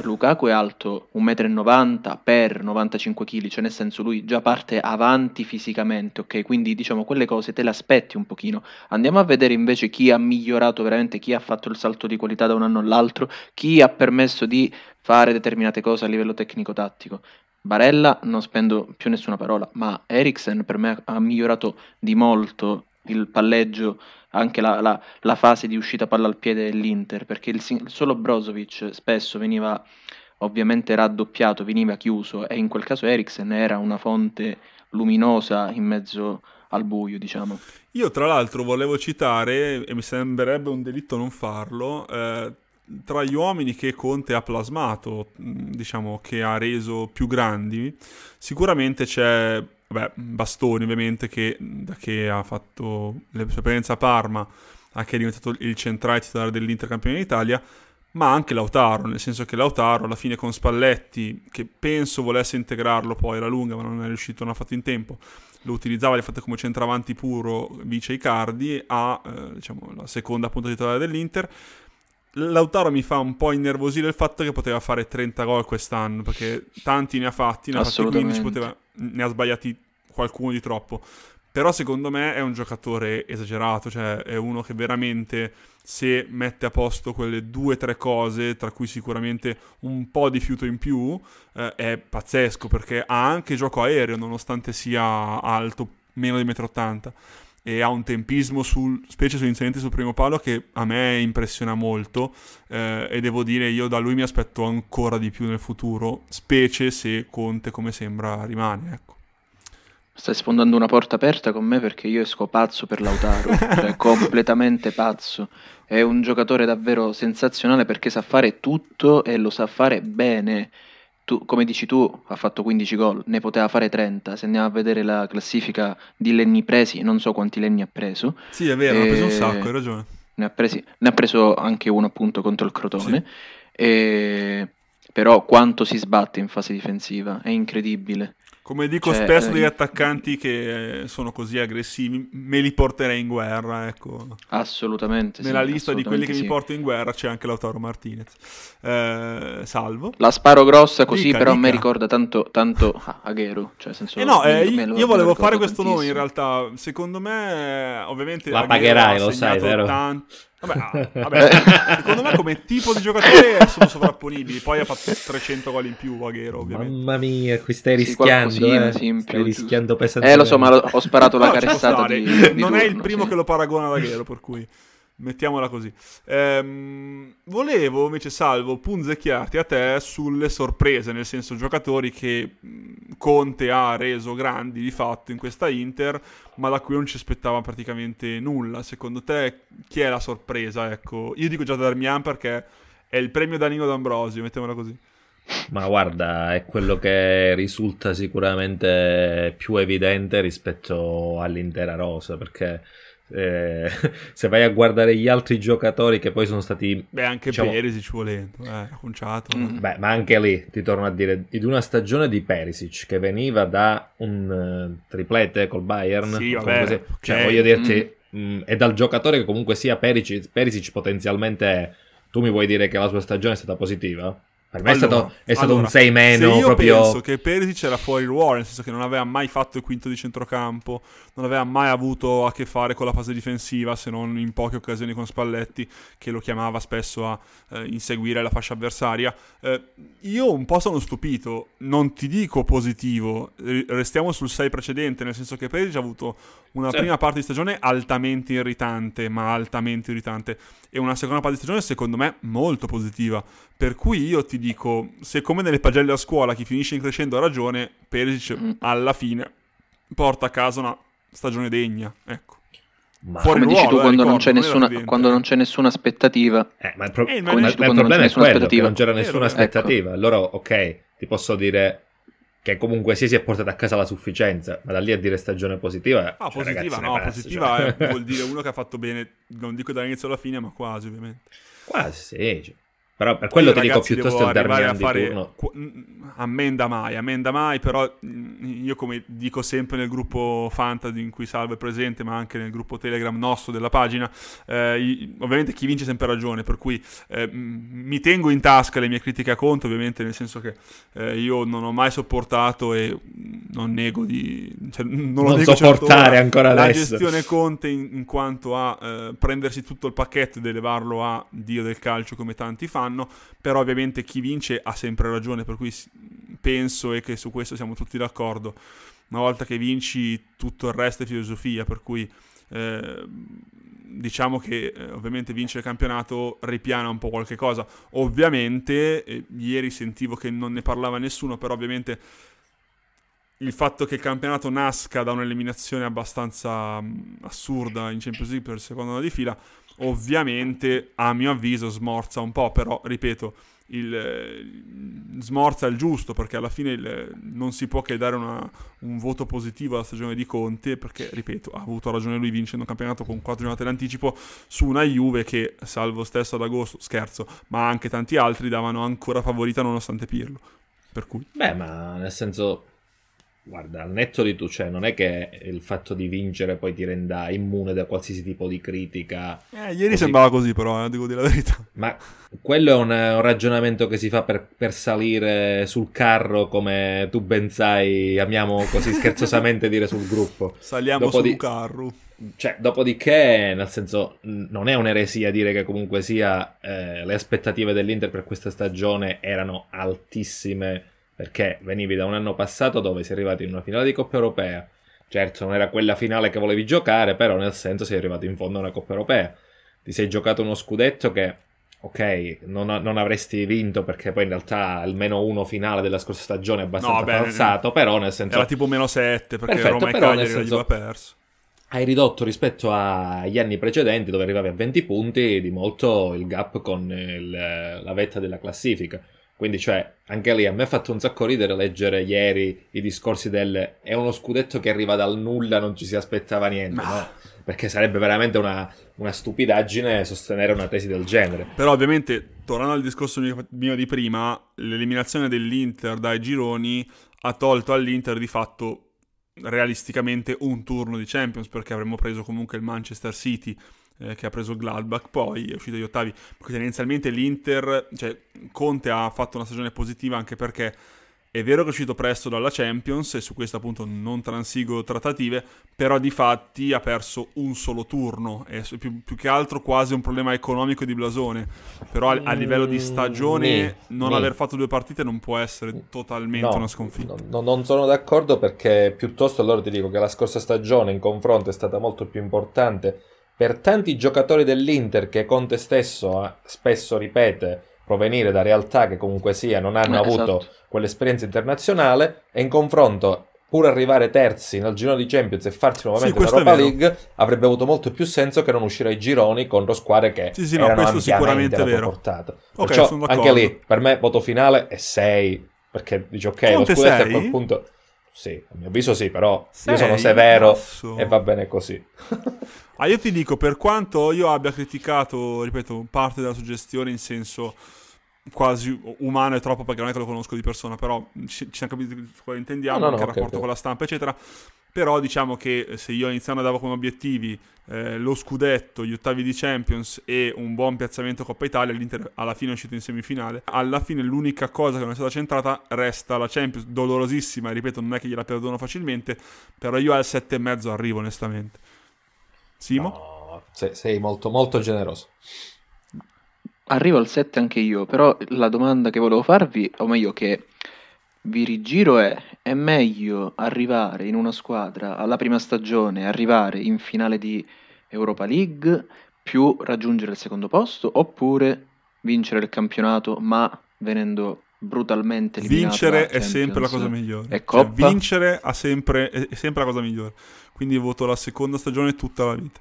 Lukaku è alto 1,90 m per 95 kg, cioè nel senso lui già parte avanti fisicamente, ok? Quindi diciamo quelle cose te le aspetti un pochino. Andiamo a vedere invece chi ha migliorato veramente, chi ha fatto il salto di qualità da un anno all'altro, chi ha permesso di fare determinate cose a livello tecnico-tattico. Barella non spendo più nessuna parola, ma Eriksen per me ha migliorato di molto il palleggio anche la, la, la, fase di uscita palla al piede dell'Inter, perché il, solo Brozovic spesso veniva ovviamente raddoppiato, veniva chiuso e in quel caso Eriksen era una fonte luminosa in mezzo al buio, diciamo. Io tra l'altro volevo citare, e mi sembrerebbe un delitto non farlo, eh, tra gli uomini che Conte ha plasmato, diciamo che ha reso più grandi, sicuramente c'è Beh, Bastoni ovviamente che da che ha fatto la sua esperienza a Parma a che è diventato il centrale titolare dell'Inter campione d'Italia, ma anche Lautaro, nel senso che Lautaro alla fine con Spalletti, che penso volesse integrarlo poi alla lunga, ma non è riuscito, non ha fatto in tempo, lo utilizzava, l'ha fatto come centravanti puro vice Icardi, a eh, diciamo, la seconda punta titolare dell'Inter. Lautaro mi fa un po' innervosire il fatto che poteva fare 30 gol quest'anno, perché tanti ne ha fatti, ne ha fatti 15, poteva, ne ha sbagliati qualcuno di troppo. Però secondo me è un giocatore esagerato, cioè è uno che veramente se mette a posto quelle due o tre cose, tra cui sicuramente un po' di fiuto in più, eh, è pazzesco perché ha anche gioco aereo nonostante sia alto meno di 1,80 m e ha un tempismo, sul, specie sugli inserimenti sul primo palo, che a me impressiona molto eh, e devo dire io da lui mi aspetto ancora di più nel futuro, specie se Conte come sembra rimane. Ecco. Stai sfondando una porta aperta con me perché io esco pazzo per Lautaro, cioè completamente pazzo. È un giocatore davvero sensazionale perché sa fare tutto e lo sa fare bene. Tu, come dici tu, ha fatto 15 gol, ne poteva fare 30. Se andiamo a vedere la classifica di lenni presi, non so quanti lenni ha preso. Sì, è vero, e... ha preso un sacco, hai ragione. Ne ha, presi, ne ha preso anche uno appunto contro il Crotone. Sì. E... Però quanto si sbatte in fase difensiva, è incredibile. Come dico cioè, spesso degli attaccanti che sono così aggressivi, me li porterei in guerra, ecco. Assolutamente. Nella sì, lista assolutamente di quelli che sì. mi porto in guerra c'è anche Lautaro Martinez. Eh, salvo. La sparo grossa così, dica, però dica. me ricorda tanto, tanto Agheru. Cioè, senso, eh no, eh, io, io volevo fare questo nome in realtà. Secondo me, ovviamente... La pagherai, lo sai, vero? Tanto... Vabbè, ah, vabbè, secondo me come tipo di giocatore sono sovrapponibili. Poi ha fatto 300 gol in più Aguero, ovviamente. Mamma mia, qui stai rischiando, eh. sì, stai rischiando pesantemente. Eh, lo so, ma ho sparato la No, carezzata stare. di, di Non turno, è il primo sì. che lo paragona ad Aguero, per cui mettiamola così. Ehm, volevo invece, Salvo, punzecchiarti a te sulle sorprese, nel senso giocatori che Conte ha reso grandi di fatto in questa Inter, ma da cui non ci aspettava praticamente nulla. Secondo te chi è la sorpresa? Ecco, io dico già Darmian perché è il premio Danilo D'Ambrosio, mettiamola così. Ma guarda, è quello che risulta sicuramente più evidente rispetto all'intera rosa, perché eh, se vai a guardare gli altri giocatori che poi sono stati... Beh, anche Diciamo- Perisic volendo, eh, conciato. Mm. Beh, ma anche lì, ti torno a dire, di una stagione di Perisic che veniva da un eh, triplete col Bayern, Sì, vabbè, comunque sia- ok. cioè voglio dirti, mh, è dal giocatore che comunque sia Perisic, Perisic potenzialmente, è- tu mi vuoi dire che la sua stagione è stata positiva? Per me è Allora, stato, è stato allora, un 6 meno io proprio... penso che Perisic era fuori ruolo, nel senso che non aveva mai fatto il quinto di centrocampo, non aveva mai avuto a che fare con la fase difensiva, se non in poche occasioni con Spalletti, che lo chiamava spesso a eh, inseguire la fascia avversaria. Eh, io un po' sono stupito, non ti dico positivo, restiamo sul 6 precedente, nel senso che Perisic ha avuto una Sì. prima parte di stagione altamente irritante, ma altamente irritante, e una seconda parte di stagione secondo me molto positiva. Per cui io ti dico, se come nelle pagelle a scuola chi finisce in crescendo ha ragione, Perisic Mm. alla fine porta a casa una stagione degna, ecco. Ma, Fuori Come dici ruolo, tu, eh, quando, non ricordo, c'è non nessuna, quando eh. non c'è nessuna aspettativa, eh, ma il, pro- Eh, il non problema è quello, non c'era nessuna vero. aspettativa. Allora, ok, ti posso dire che comunque sì, si è portata a casa la sufficienza, ma da lì a dire stagione positiva... Ah, cioè, positiva, ragazzi, no, passa, positiva cioè. è- vuol dire uno che ha fatto bene, non dico dall'inizio alla fine, ma quasi ovviamente. Quasi sì, cioè. Però per quello Io, ti dico piuttosto il a di fare turno. mm, ammenda mai, ammenda mai, però mm, io come dico sempre nel gruppo Fantasy in cui Salvo è presente, ma anche nel gruppo Telegram nostro della pagina, eh, ovviamente chi vince sempre ragione, per cui eh, mi tengo in tasca le mie critiche a conto, ovviamente nel senso che eh, io non ho mai sopportato e mm, non nego di... Cioè, non lo Non nego sopportare certo ora, ancora la adesso. gestione Conte in, in quanto a eh, prendersi tutto il pacchetto ed elevarlo a Dio del calcio come tanti fanno, però ovviamente chi vince ha sempre ragione, per cui penso e che su questo siamo tutti d'accordo. Una volta che vinci tutto il resto è filosofia, per cui eh, diciamo che eh, ovviamente vincere il campionato ripiana un po' qualche cosa. Ovviamente eh, ieri sentivo che non ne parlava nessuno, però ovviamente il fatto che il campionato nasca da un'eliminazione abbastanza mh, assurda in Champions League per il secondo anno di fila, ovviamente a mio avviso smorza un po', però ripeto, il, smorza il giusto perché alla fine il- non si può che dare una- un voto positivo alla stagione di Conte perché, ripeto, ha avuto ragione lui vincendo un campionato con quattro giornate d'anticipo su una Juve che, salvo stesso ad agosto, scherzo, ma anche tanti altri davano ancora favorita nonostante Pirlo. Per cui... Beh, ma nel senso, guarda, al netto di tu, cioè, non è che il fatto di vincere poi ti renda immune da qualsiasi tipo di critica, Eh, ieri Così. sembrava così però, eh, devo dire la verità. ma quello è un, un ragionamento che si fa per, per salire sul carro, come tu ben sai, amiamo così scherzosamente dire sul gruppo. Saliamo Dopo su di- un carro. Cioè, dopodiché, nel senso, non è un'eresia dire che comunque sia eh, le aspettative dell'Inter per questa stagione erano altissime perché venivi da un anno passato dove sei arrivato in una finale di Coppa Europea. Certo, non era quella finale che volevi giocare, però nel senso sei arrivato in fondo a una Coppa Europea. Ti sei giocato uno scudetto che, ok, non, non avresti vinto perché poi in realtà il meno uno finale della scorsa stagione è abbastanza No, beh, falsato, però nel senso... Era tipo meno 7 perché Perfetto, Roma e Cagliari senso- l'aveva perso. hai ridotto rispetto agli anni precedenti dove arrivavi a 20 punti di molto il gap con il- la vetta della classifica. Quindi, cioè, anche lì a me ha fatto un sacco ridere leggere ieri i discorsi del è uno scudetto che arriva dal nulla, non ci si aspettava niente, Ma- no? Perché sarebbe veramente una, una stupidaggine sostenere una tesi del genere. Però ovviamente, tornando al discorso mio, mio di prima, l'eliminazione dell'Inter dai gironi ha tolto all'Inter di fatto realisticamente un turno di Champions perché avremmo preso comunque il Manchester City eh, che ha preso il Gladbach poi è uscito agli ottavi perché tendenzialmente l'Inter cioè Conte ha fatto una stagione positiva anche perché è vero che è uscito presto dalla Champions e su questo appunto non transigo trattative, però di fatti ha perso un solo turno, è più, più che altro quasi un problema economico di blasone, però a, a livello di stagione Mm, non nì. aver fatto due partite non può essere totalmente No, una sconfitta. no, non sono d'accordo perché piuttosto allora ti dico che la scorsa stagione in confronto è stata molto più importante per tanti giocatori dell'Inter che Conte stesso eh, spesso ripete provenire da realtà che comunque sia non hanno Eh, avuto esatto. quell'esperienza internazionale e in confronto pur arrivare terzi nel girone di Champions e farsi nuovamente questo è l'Europa. League avrebbe avuto molto più senso che non uscire ai gironi contro squadre che Sì, sì, no, erano questo ampiamente sicuramente vero. portata. Ok, Perciò sono anche lì per me voto finale è 6 perché dici ok Conte lo scudetto a quel punto sì a mio avviso sì però io Sei? sono severo Basso. e va bene così Ah, io ti dico, per quanto io abbia criticato, ripeto, parte della suggestione in senso quasi umano e troppo perché non è che lo conosco di persona, però ci, ci siamo capiti cosa intendiamo, No, no, anche no, il rapporto ok. con la stampa, eccetera. Però diciamo che se io iniziando davo come obiettivi eh, lo scudetto, gli ottavi di Champions e un buon piazzamento Coppa Italia, l'Inter alla fine è uscito in semifinale. Alla fine l'unica cosa che non è stata centrata resta la Champions, dolorosissima, ripeto, non è che gliela perdono facilmente, però io al 7,5 arrivo onestamente. Simo? No, sei, sei molto molto generoso Arrivo al 7 anche io, però la domanda che volevo farvi, o meglio che vi rigiro è, è meglio arrivare in una squadra alla prima stagione, arrivare in finale di Europa League, più raggiungere il secondo posto, oppure vincere il campionato ma venendo brutalmente eliminato Vincere è sempre la cosa migliore. E cioè, vincere sempre, è sempre la cosa migliore. Quindi voto la seconda stagione tutta la vita.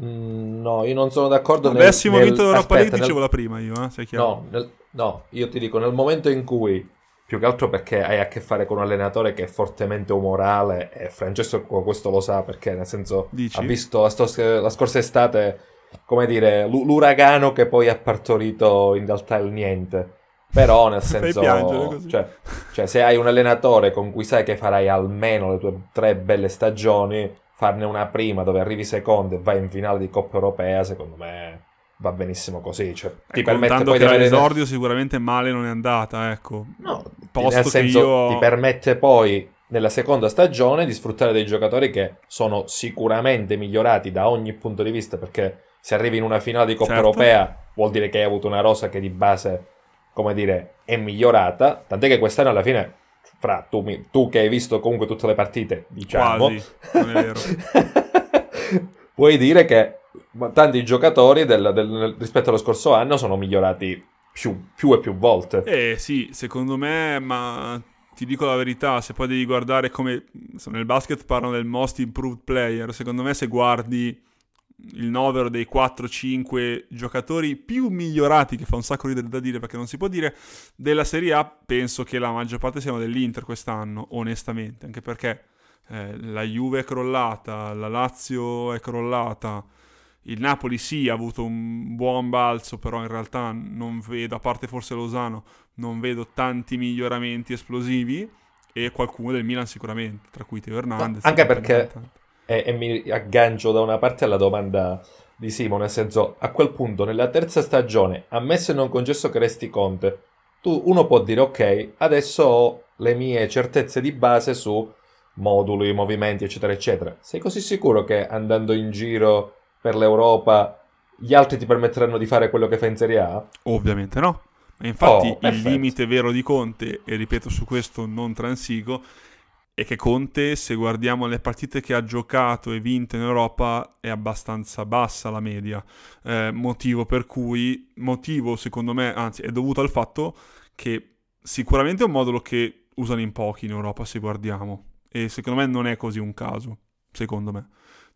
Mm, no, io non sono d'accordo. Avessimo nel... vinto l'Europa League, dicevo la prima io, eh, no, nel... no, io ti dico, nel momento in cui, più che altro perché hai a che fare con un allenatore che è fortemente umorale, e Francesco questo lo sa perché, nel senso, Dici? ha visto la, sto... la scorsa estate, come dire, l- l'uragano che poi ha partorito in realtà il niente. Però nel senso, cioè, cioè, se hai un allenatore con cui sai che farai almeno le tue tre belle stagioni, farne una prima dove arrivi secondo e vai in finale di Coppa Europea, secondo me va benissimo così. Cioè, ti eh, permette poi che di l'esordio sicuramente male non è andata, ecco. No, Posto nel senso io... ti permette poi nella seconda stagione di sfruttare dei giocatori che sono sicuramente migliorati da ogni punto di vista perché se arrivi in una finale di Coppa certo. Europea vuol dire che hai avuto una rosa che di base, come dire, è migliorata, tant'è che quest'anno alla fine fra tu, tu, che hai visto comunque tutte le partite, diciamo, Quasi, non è vero. puoi dire che tanti giocatori del, del, rispetto allo scorso anno sono migliorati più, più, e più volte. Eh sì, secondo me, ma ti dico la verità, se poi devi guardare come nel basket parlano del most improved player, secondo me se guardi il novero dei 4-5 giocatori più migliorati, che fa un sacco ridere da dire perché non si può dire, della Serie A, penso che la maggior parte siano dell'Inter quest'anno, onestamente, anche perché eh, la Juve è crollata, la Lazio è crollata, il Napoli sì ha avuto un buon balzo, però in realtà non vedo, a parte forse Lozano, non vedo tanti miglioramenti esplosivi e qualcuno del Milan sicuramente, tra cui Teo Hernandez. Anche perché e, e mi aggancio da una parte alla domanda di Simo, nel senso, a quel punto, nella terza stagione, ammesso e non concesso che resti Conte, tu, uno può dire, ok, adesso ho le mie certezze di base su moduli, movimenti, eccetera, eccetera. Sei così sicuro che andando in giro per l'Europa gli altri ti permetteranno di fare quello che fai in Serie A? Ovviamente no. Infatti oh, il limite vero di Conte, e ripeto su questo non transigo, e che Conte, se guardiamo le partite che ha giocato e vinto in Europa, è abbastanza bassa la media. Eh, motivo per cui, motivo secondo me, anzi è dovuto al fatto che sicuramente è un modulo che usano in pochi in Europa se guardiamo. E secondo me non è così un caso, secondo me.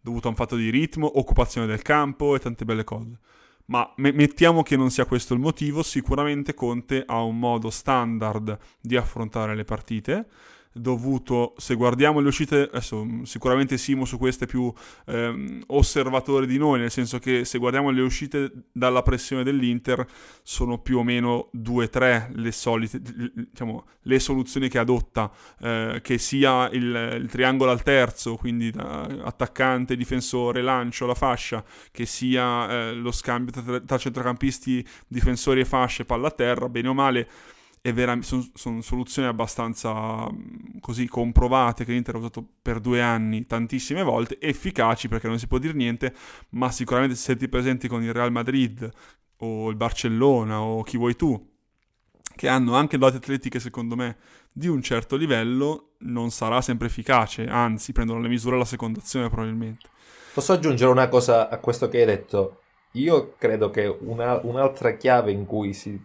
Dovuto a un fatto di ritmo, occupazione del campo e tante belle cose. Ma me- mettiamo che non sia questo il motivo, sicuramente Conte ha un modo standard di affrontare le partite dovuto, se guardiamo le uscite, adesso sicuramente Simo su queste è più ehm, osservatore di noi, nel senso che se guardiamo le uscite dalla pressione dell'Inter sono più o meno due o tre le solite, diciamo, le soluzioni che adotta, eh, che sia il, il, triangolo al terzo, quindi attaccante, difensore, lancio, la fascia, che sia eh, lo scambio tra, tra centrocampisti, difensori e fasce, palla a terra, bene o male vera- sono son soluzioni abbastanza mm, così comprovate che l'Inter ha usato per due anni tantissime volte, efficaci perché non si può dire niente, ma sicuramente se ti presenti con il Real Madrid o il Barcellona o chi vuoi tu, che hanno anche doti atletiche secondo me di un certo livello, non sarà sempre efficace, anzi prendono le misure alla seconda azione probabilmente. Posso aggiungere una cosa a questo che hai detto? Io credo che una, un'altra chiave in cui si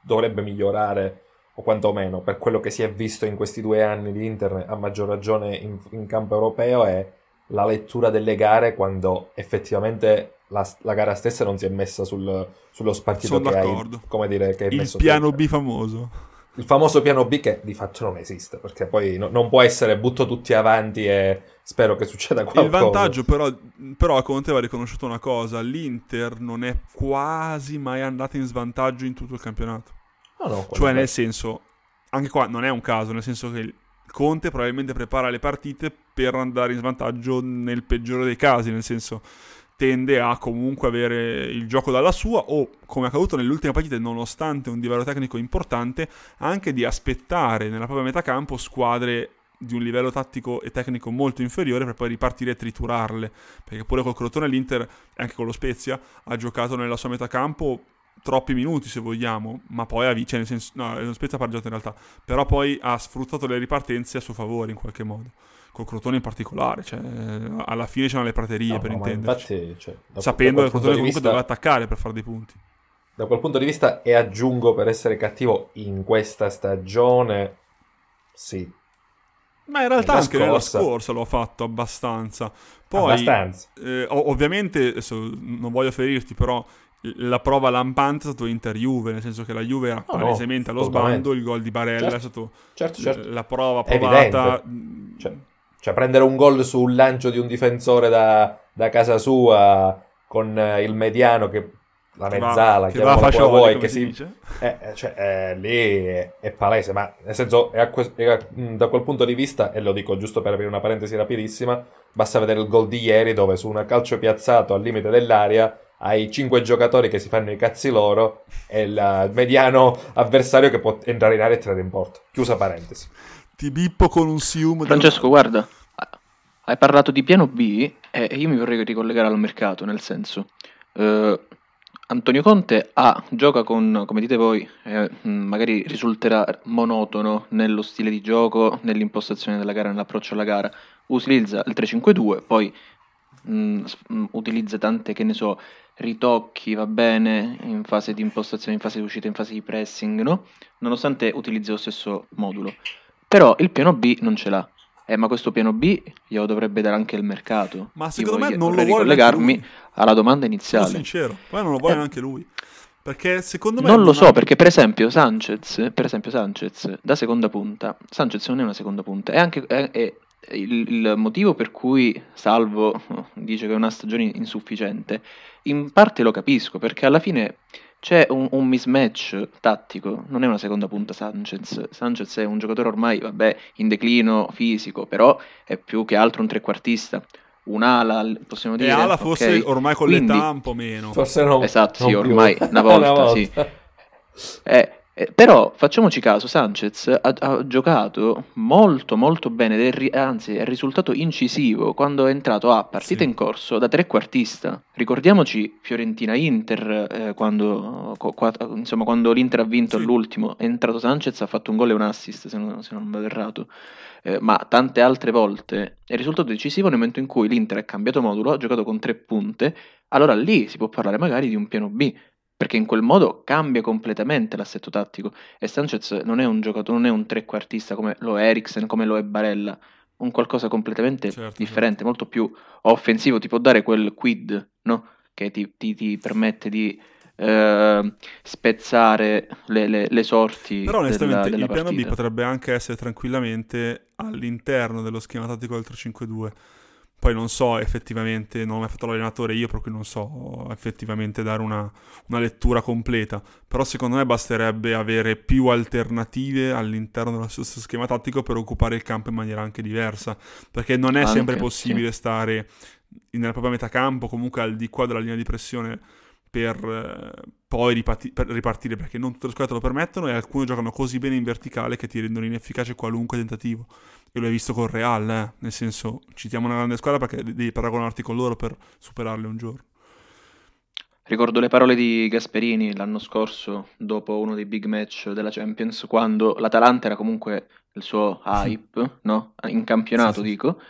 dovrebbe migliorare o quantomeno per quello che si è visto in questi due anni di internet, a maggior ragione in, in campo europeo, è la lettura delle gare quando effettivamente la, la gara stessa non si è messa sul, sullo spartito Sono che d'accordo. hai, come dire, che hai Il piano B famoso. Il famoso piano B che di fatto non esiste, perché poi no, non può essere butto tutti avanti e spero che succeda qualcosa. Il vantaggio però, però a Conte va riconosciuto una cosa, l'Inter non è quasi mai andata in svantaggio in tutto il campionato. No, no, cioè, nel senso, anche qua non è un caso, nel senso che Conte probabilmente prepara le partite per andare in svantaggio nel peggiore dei casi, nel senso tende a comunque avere il gioco dalla sua o, come è accaduto nelle ultime partite, nonostante un livello tecnico importante, anche di aspettare nella propria metà campo squadre di un livello tattico e tecnico molto inferiore per poi ripartire e triturarle. Perché pure col Crotone l'Inter, anche con lo Spezia, ha giocato nella sua metà campo troppi minuti se vogliamo, ma poi ha cioè nel senso, no, lo Spezia ha pareggiato in realtà, però poi ha sfruttato le ripartenze a suo favore in qualche modo. Col Crotone in particolare, cioè, alla fine c'erano le praterie no, per no, intenderci. Infatti, cioè, da, Sapendo da che il Crotone comunque vista, doveva attaccare per fare dei punti. Da quel punto di vista, e aggiungo per essere cattivo, in questa stagione, sì. Ma in realtà anche nella scorsa. l'ho fatto abbastanza. Poi, Abbastanza. eh, ov- ovviamente, non voglio ferirti, però la prova lampante è stato Inter-Juve, nel senso che la Juve era no, palesemente allo sbando, il gol di Barella Certo. è stato Certo, certo. la prova provata. Cioè, cioè, prendere un gol sul lancio di un difensore da, da casa sua con eh, il mediano che la che mezzala, che va a chiamiamola come fascioli, vuoi, come che si si, eh, eh, cioè, eh, lì è, è palese, ma nel senso, è que- è mh, da quel punto di vista, e lo dico giusto per aprire una parentesi rapidissima, basta vedere il gol di ieri dove su un calcio piazzato al limite dell'area hai cinque giocatori che si fanno i cazzi loro e il eh, mediano avversario che può entrare in area e tirare in porta. Chiusa parentesi. Ti bippo con un sium. Francesco, guarda, hai parlato di piano B e io mi vorrei ricollegare al mercato, nel senso, eh, Antonio Conte ha, gioca con, come dite voi, eh, magari risulterà monotono nello stile di gioco, nell'impostazione della gara, nell'approccio alla gara, utilizza il 3-5-2, poi mh, utilizza tante, che ne so, ritocchi, va bene, in fase di impostazione, in fase di uscita, in fase di pressing, no? Nonostante utilizzi lo stesso modulo. Però il piano B non ce l'ha. Eh, ma questo piano B glielo dovrebbe dare anche il mercato. Ma Io secondo me voglio- non lo vuole ricollegarmi alla domanda Sono iniziale. sincero, poi non lo vuole Eh. neanche lui. Perché secondo me Non lo ha- so, perché per esempio Sanchez, per esempio Sanchez, da seconda punta, Sanchez non è una seconda punta, è anche è- è il, il motivo per cui Salvo dice che è una stagione insufficiente, in parte lo capisco, perché alla fine c'è un, un mismatch tattico, non è una seconda punta Sanchez, Sanchez è un giocatore ormai, vabbè, in declino fisico, però è più che altro un trequartista, un'ala, possiamo E dire. Ala ok? forse ormai con Quindi- l'età un po' meno. Forse no. Esatto, sì, non più. ormai una volta, sì. Eh, eh, però facciamoci caso, Sanchez ha, ha giocato molto molto bene, ri- anzi è risultato incisivo quando è entrato a partita Sì. in corso da trequartista. Ricordiamoci Fiorentina-Inter, eh, quando, co- qua- insomma, quando l'Inter ha vinto Sì. all'ultimo, è entrato Sanchez, ha fatto un gol e un assist se non, se non vado errato. Eh, ma tante altre volte è risultato decisivo nel momento in cui l'Inter ha cambiato modulo, ha giocato con tre punte, allora lì si può parlare magari di un piano B, perché in quel modo cambia completamente l'assetto tattico e Sanchez non è un giocatore, non è un trequartista come lo è Eriksen, come lo è Barella, un qualcosa completamente Certo, differente, molto più offensivo, ti può dare quel quid, no? Che ti, ti- ti permette di eh, spezzare le, le- le sorti Però onestamente della, della il piano B partita. potrebbe anche essere tranquillamente all'interno dello schema tattico del 3-5-2. Poi non so effettivamente, non ho mai fatto l'allenatore io, per cui non so effettivamente dare una, una lettura completa. Però secondo me basterebbe avere più alternative all'interno dello stesso schema tattico per occupare il campo in maniera anche diversa. Perché non è Anche, sempre sì. possibile stare nella propria metà campo, comunque al di qua della linea di pressione per poi ripati- per ripartire perché non tutte le squadre te lo permettono e alcune giocano così bene in verticale che ti rendono inefficace qualunque tentativo. Io l'ho visto con Real, eh, nel senso citiamo una grande squadra perché devi paragonarti con loro per superarle un giorno. Ricordo le parole di Gasperini l'anno scorso, dopo uno dei big match della Champions, quando l'Atalanta era comunque il suo hype, no? In campionato, Sì, sì. dico.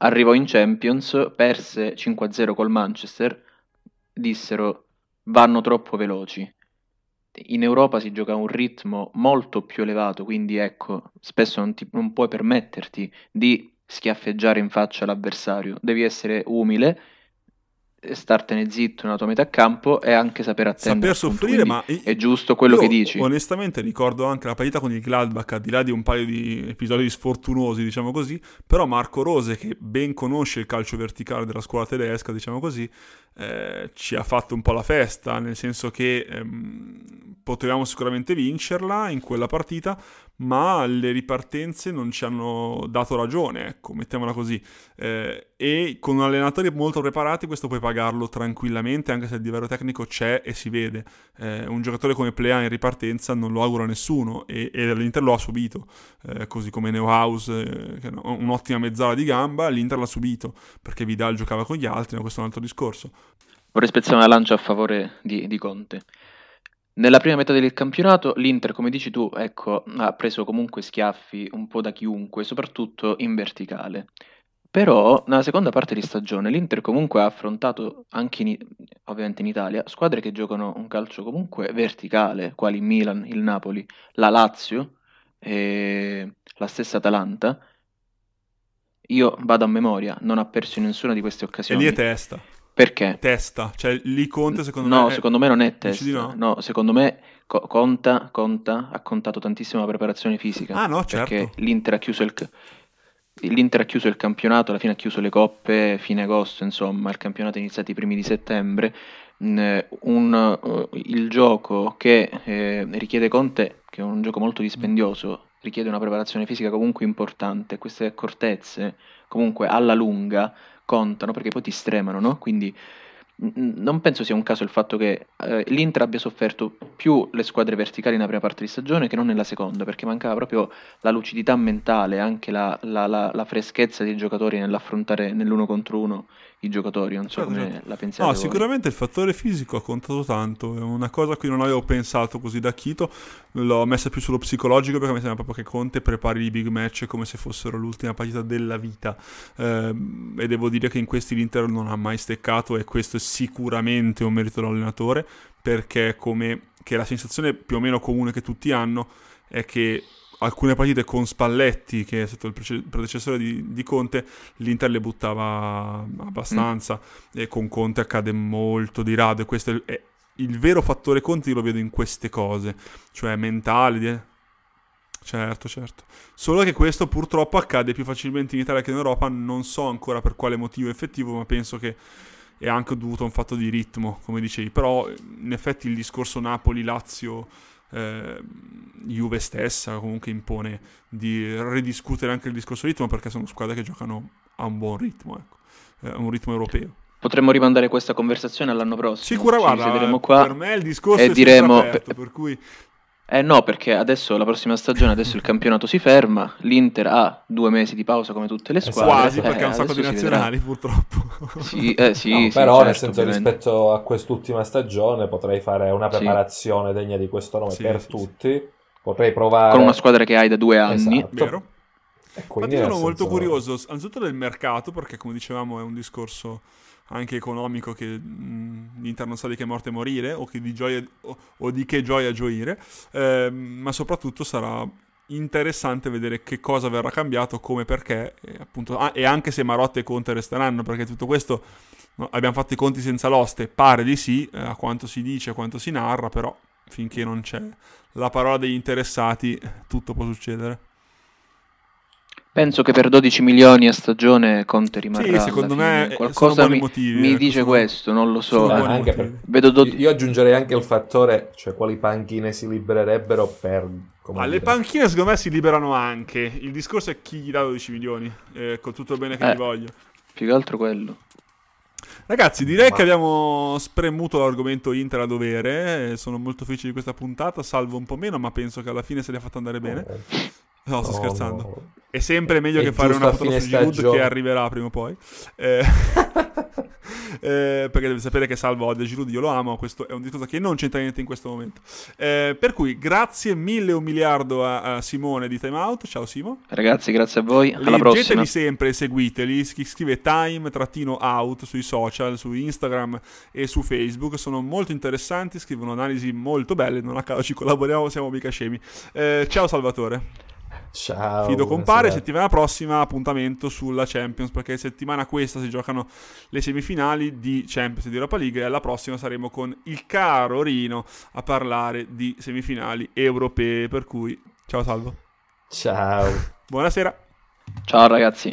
Arrivò in Champions, perse 5-0 col Manchester, dissero vanno troppo veloci. In Europa si gioca a un ritmo molto più elevato, quindi ecco, spesso non, ti- non puoi permetterti di schiaffeggiare in faccia l'avversario, devi essere umile, startene zitto nella tua metà campo e anche saper attendere. Saper soffrire, ma è giusto quello che dici. Onestamente ricordo anche la partita con il Gladbach, al di là di un paio di episodi sfortunosi, diciamo così, però Marco Rose, che ben conosce il calcio verticale della scuola tedesca, diciamo così, eh, ci ha fatto un po' la festa, nel senso che ehm, potevamo sicuramente vincerla in quella partita, ma le ripartenze non ci hanno dato ragione, ecco, mettiamola così. Eh, e con allenatori molto preparati questo puoi pagarlo tranquillamente, anche se il livello tecnico c'è e si vede. Eh, un giocatore come Plea in ripartenza non lo auguro a nessuno e, e l'Inter lo ha subito, eh, così come Neuhaus, eh, che è un'ottima mezzala di gamba, l'Inter l'ha subito perché Vidal giocava con gli altri, ma questo è un altro discorso. Vorrei spezzare una lancia a favore di, di Conte. Nella prima metà del campionato l'Inter, come dici tu, ecco, ha preso comunque schiaffi un po' da chiunque, soprattutto in verticale. Però nella seconda parte di stagione l'Inter comunque ha affrontato anche in, ovviamente in Italia squadre che giocano un calcio comunque verticale, quali Milan, il Napoli, la Lazio e la stessa Atalanta. Io vado a memoria, non ha perso in nessuna di queste occasioni. E lì è testa. Perché? Testa, cioè lì Conte secondo no, me... No, secondo me non è testa. No? no? secondo me co- conta, conta, ha contato tantissimo la preparazione fisica. Ah no, certo. Perché l'Inter ha chiuso il... L'Inter ha chiuso il campionato, alla fine ha chiuso le coppe fine agosto, insomma, il campionato è iniziato i primi di settembre. Un, uh, il gioco che eh, richiede Conte, che è un gioco molto dispendioso, richiede una preparazione fisica comunque importante. Queste accortezze, comunque alla lunga, contano perché poi ti stremano, no? Quindi non penso sia un caso il fatto che eh, l'Inter abbia sofferto più le squadre verticali nella prima parte di stagione che non nella seconda, perché mancava proprio la lucidità mentale, anche la, la, la, la freschezza dei giocatori nell'affrontare nell'uno contro uno i giocatori. Non so certo, come certo. la pensiate. No, voi. sicuramente il fattore fisico ha contato tanto. È una cosa a cui non avevo pensato così da Chito. L'ho messa più sullo psicologico perché mi sembra proprio che Conte prepari i big match come se fossero l'ultima partita della vita. Eh, e devo dire che in questi l'Inter non ha mai steccato e questo è sicuramente un merito dell'allenatore perché come che la sensazione più o meno comune che tutti hanno è che alcune partite con Spalletti, che è stato il predecessore di, di Conte, l'Inter le buttava abbastanza mm. e con Conte accade molto di rado e questo è, è il vero fattore Conte lo vedo in queste cose, cioè mentali, di... Certo, certo. Solo che questo purtroppo accade più facilmente in Italia che in Europa, non so ancora per quale motivo effettivo, ma penso che è anche dovuto a un fatto di ritmo, come dicevi. Però in effetti il discorso Napoli-Lazio eh, Juve stessa comunque impone di ridiscutere anche il discorso ritmo perché sono squadre che giocano a un buon ritmo, ecco, eh, a un ritmo europeo. Potremmo rimandare questa conversazione all'anno prossimo. Sicura, guarda, qua per me il discorso e è diremo, aperto, per cui eh no, perché adesso la prossima stagione, adesso il campionato si ferma, l'Inter ha due mesi di pausa come tutte le squadre. Quasi, perché eh, ha un sacco di nazionali purtroppo. Sì, eh, sì, no, sì però certo, nel senso ovviamente. rispetto a quest'ultima stagione potrei fare una preparazione sì. degna di questo nome Sì, per sì, tutti. Potrei provare... Con una squadra che hai da due anni. Esatto. Vero? E Infatti quindi sono nel molto senso- curioso, anzitutto del mercato, perché come dicevamo è un discorso anche economico che l'Inter non sa di che morte morire o, che di gioia, o, o di che gioia gioire, ehm, ma soprattutto sarà interessante vedere che cosa verrà cambiato, come perché, e, appunto, ah, e anche se Marotta e Conte resteranno, perché tutto questo no, abbiamo fatto i conti senza l'oste, pare di sì, eh, a quanto si dice, a quanto si narra, però finché non c'è la parola degli interessati tutto può succedere. Penso che per 12 milioni a stagione Conte rimarrà. Sì, secondo me eh, qualcosa mi, motivi, mi ecco, dice sono- questo, non lo so. Eh, motivi. per- Vedo do- Io aggiungerei anche il fattore, cioè quali panchine si libererebbero per... come Ah, le panchine secondo me si liberano anche. Il discorso è chi gli dà 12 milioni. eh, con tutto il bene che Eh. gli voglio. Più che altro quello. Ragazzi, direi Ma- che abbiamo spremuto l'argomento Inter a dovere. eh, Sono molto felice di questa puntata. Salvo un po' meno, ma penso che alla fine se li ha fatto andare bene. No, sto No, scherzando. no. È sempre meglio È che fare una fine su Giroud che arriverà prima o poi. Eh, eh, perché devi sapere che Salvo odia Giroud, io lo amo, questo è un discorso che non c'entra niente in questo momento. Eh, per cui grazie mille un miliardo a, a Simone di Time Out. Ciao Simo. Ragazzi, grazie a voi. Alla prossima. Leggeteli sempre e seguiteli. Scrive time-out sui social, su Instagram e su Facebook. Sono molto interessanti, scrivono analisi molto belle. Non a caso ci collaboriamo, siamo mica scemi. Eh, ciao Salvatore. Ciao. Fido compare. Settimana prossima appuntamento sulla Champions. Perché settimana questa si giocano le semifinali di Champions e di Europa League. E alla prossima saremo con il caro Rino a parlare di semifinali europee. Per cui, ciao Salvo. Ciao. Buonasera. Ciao ragazzi.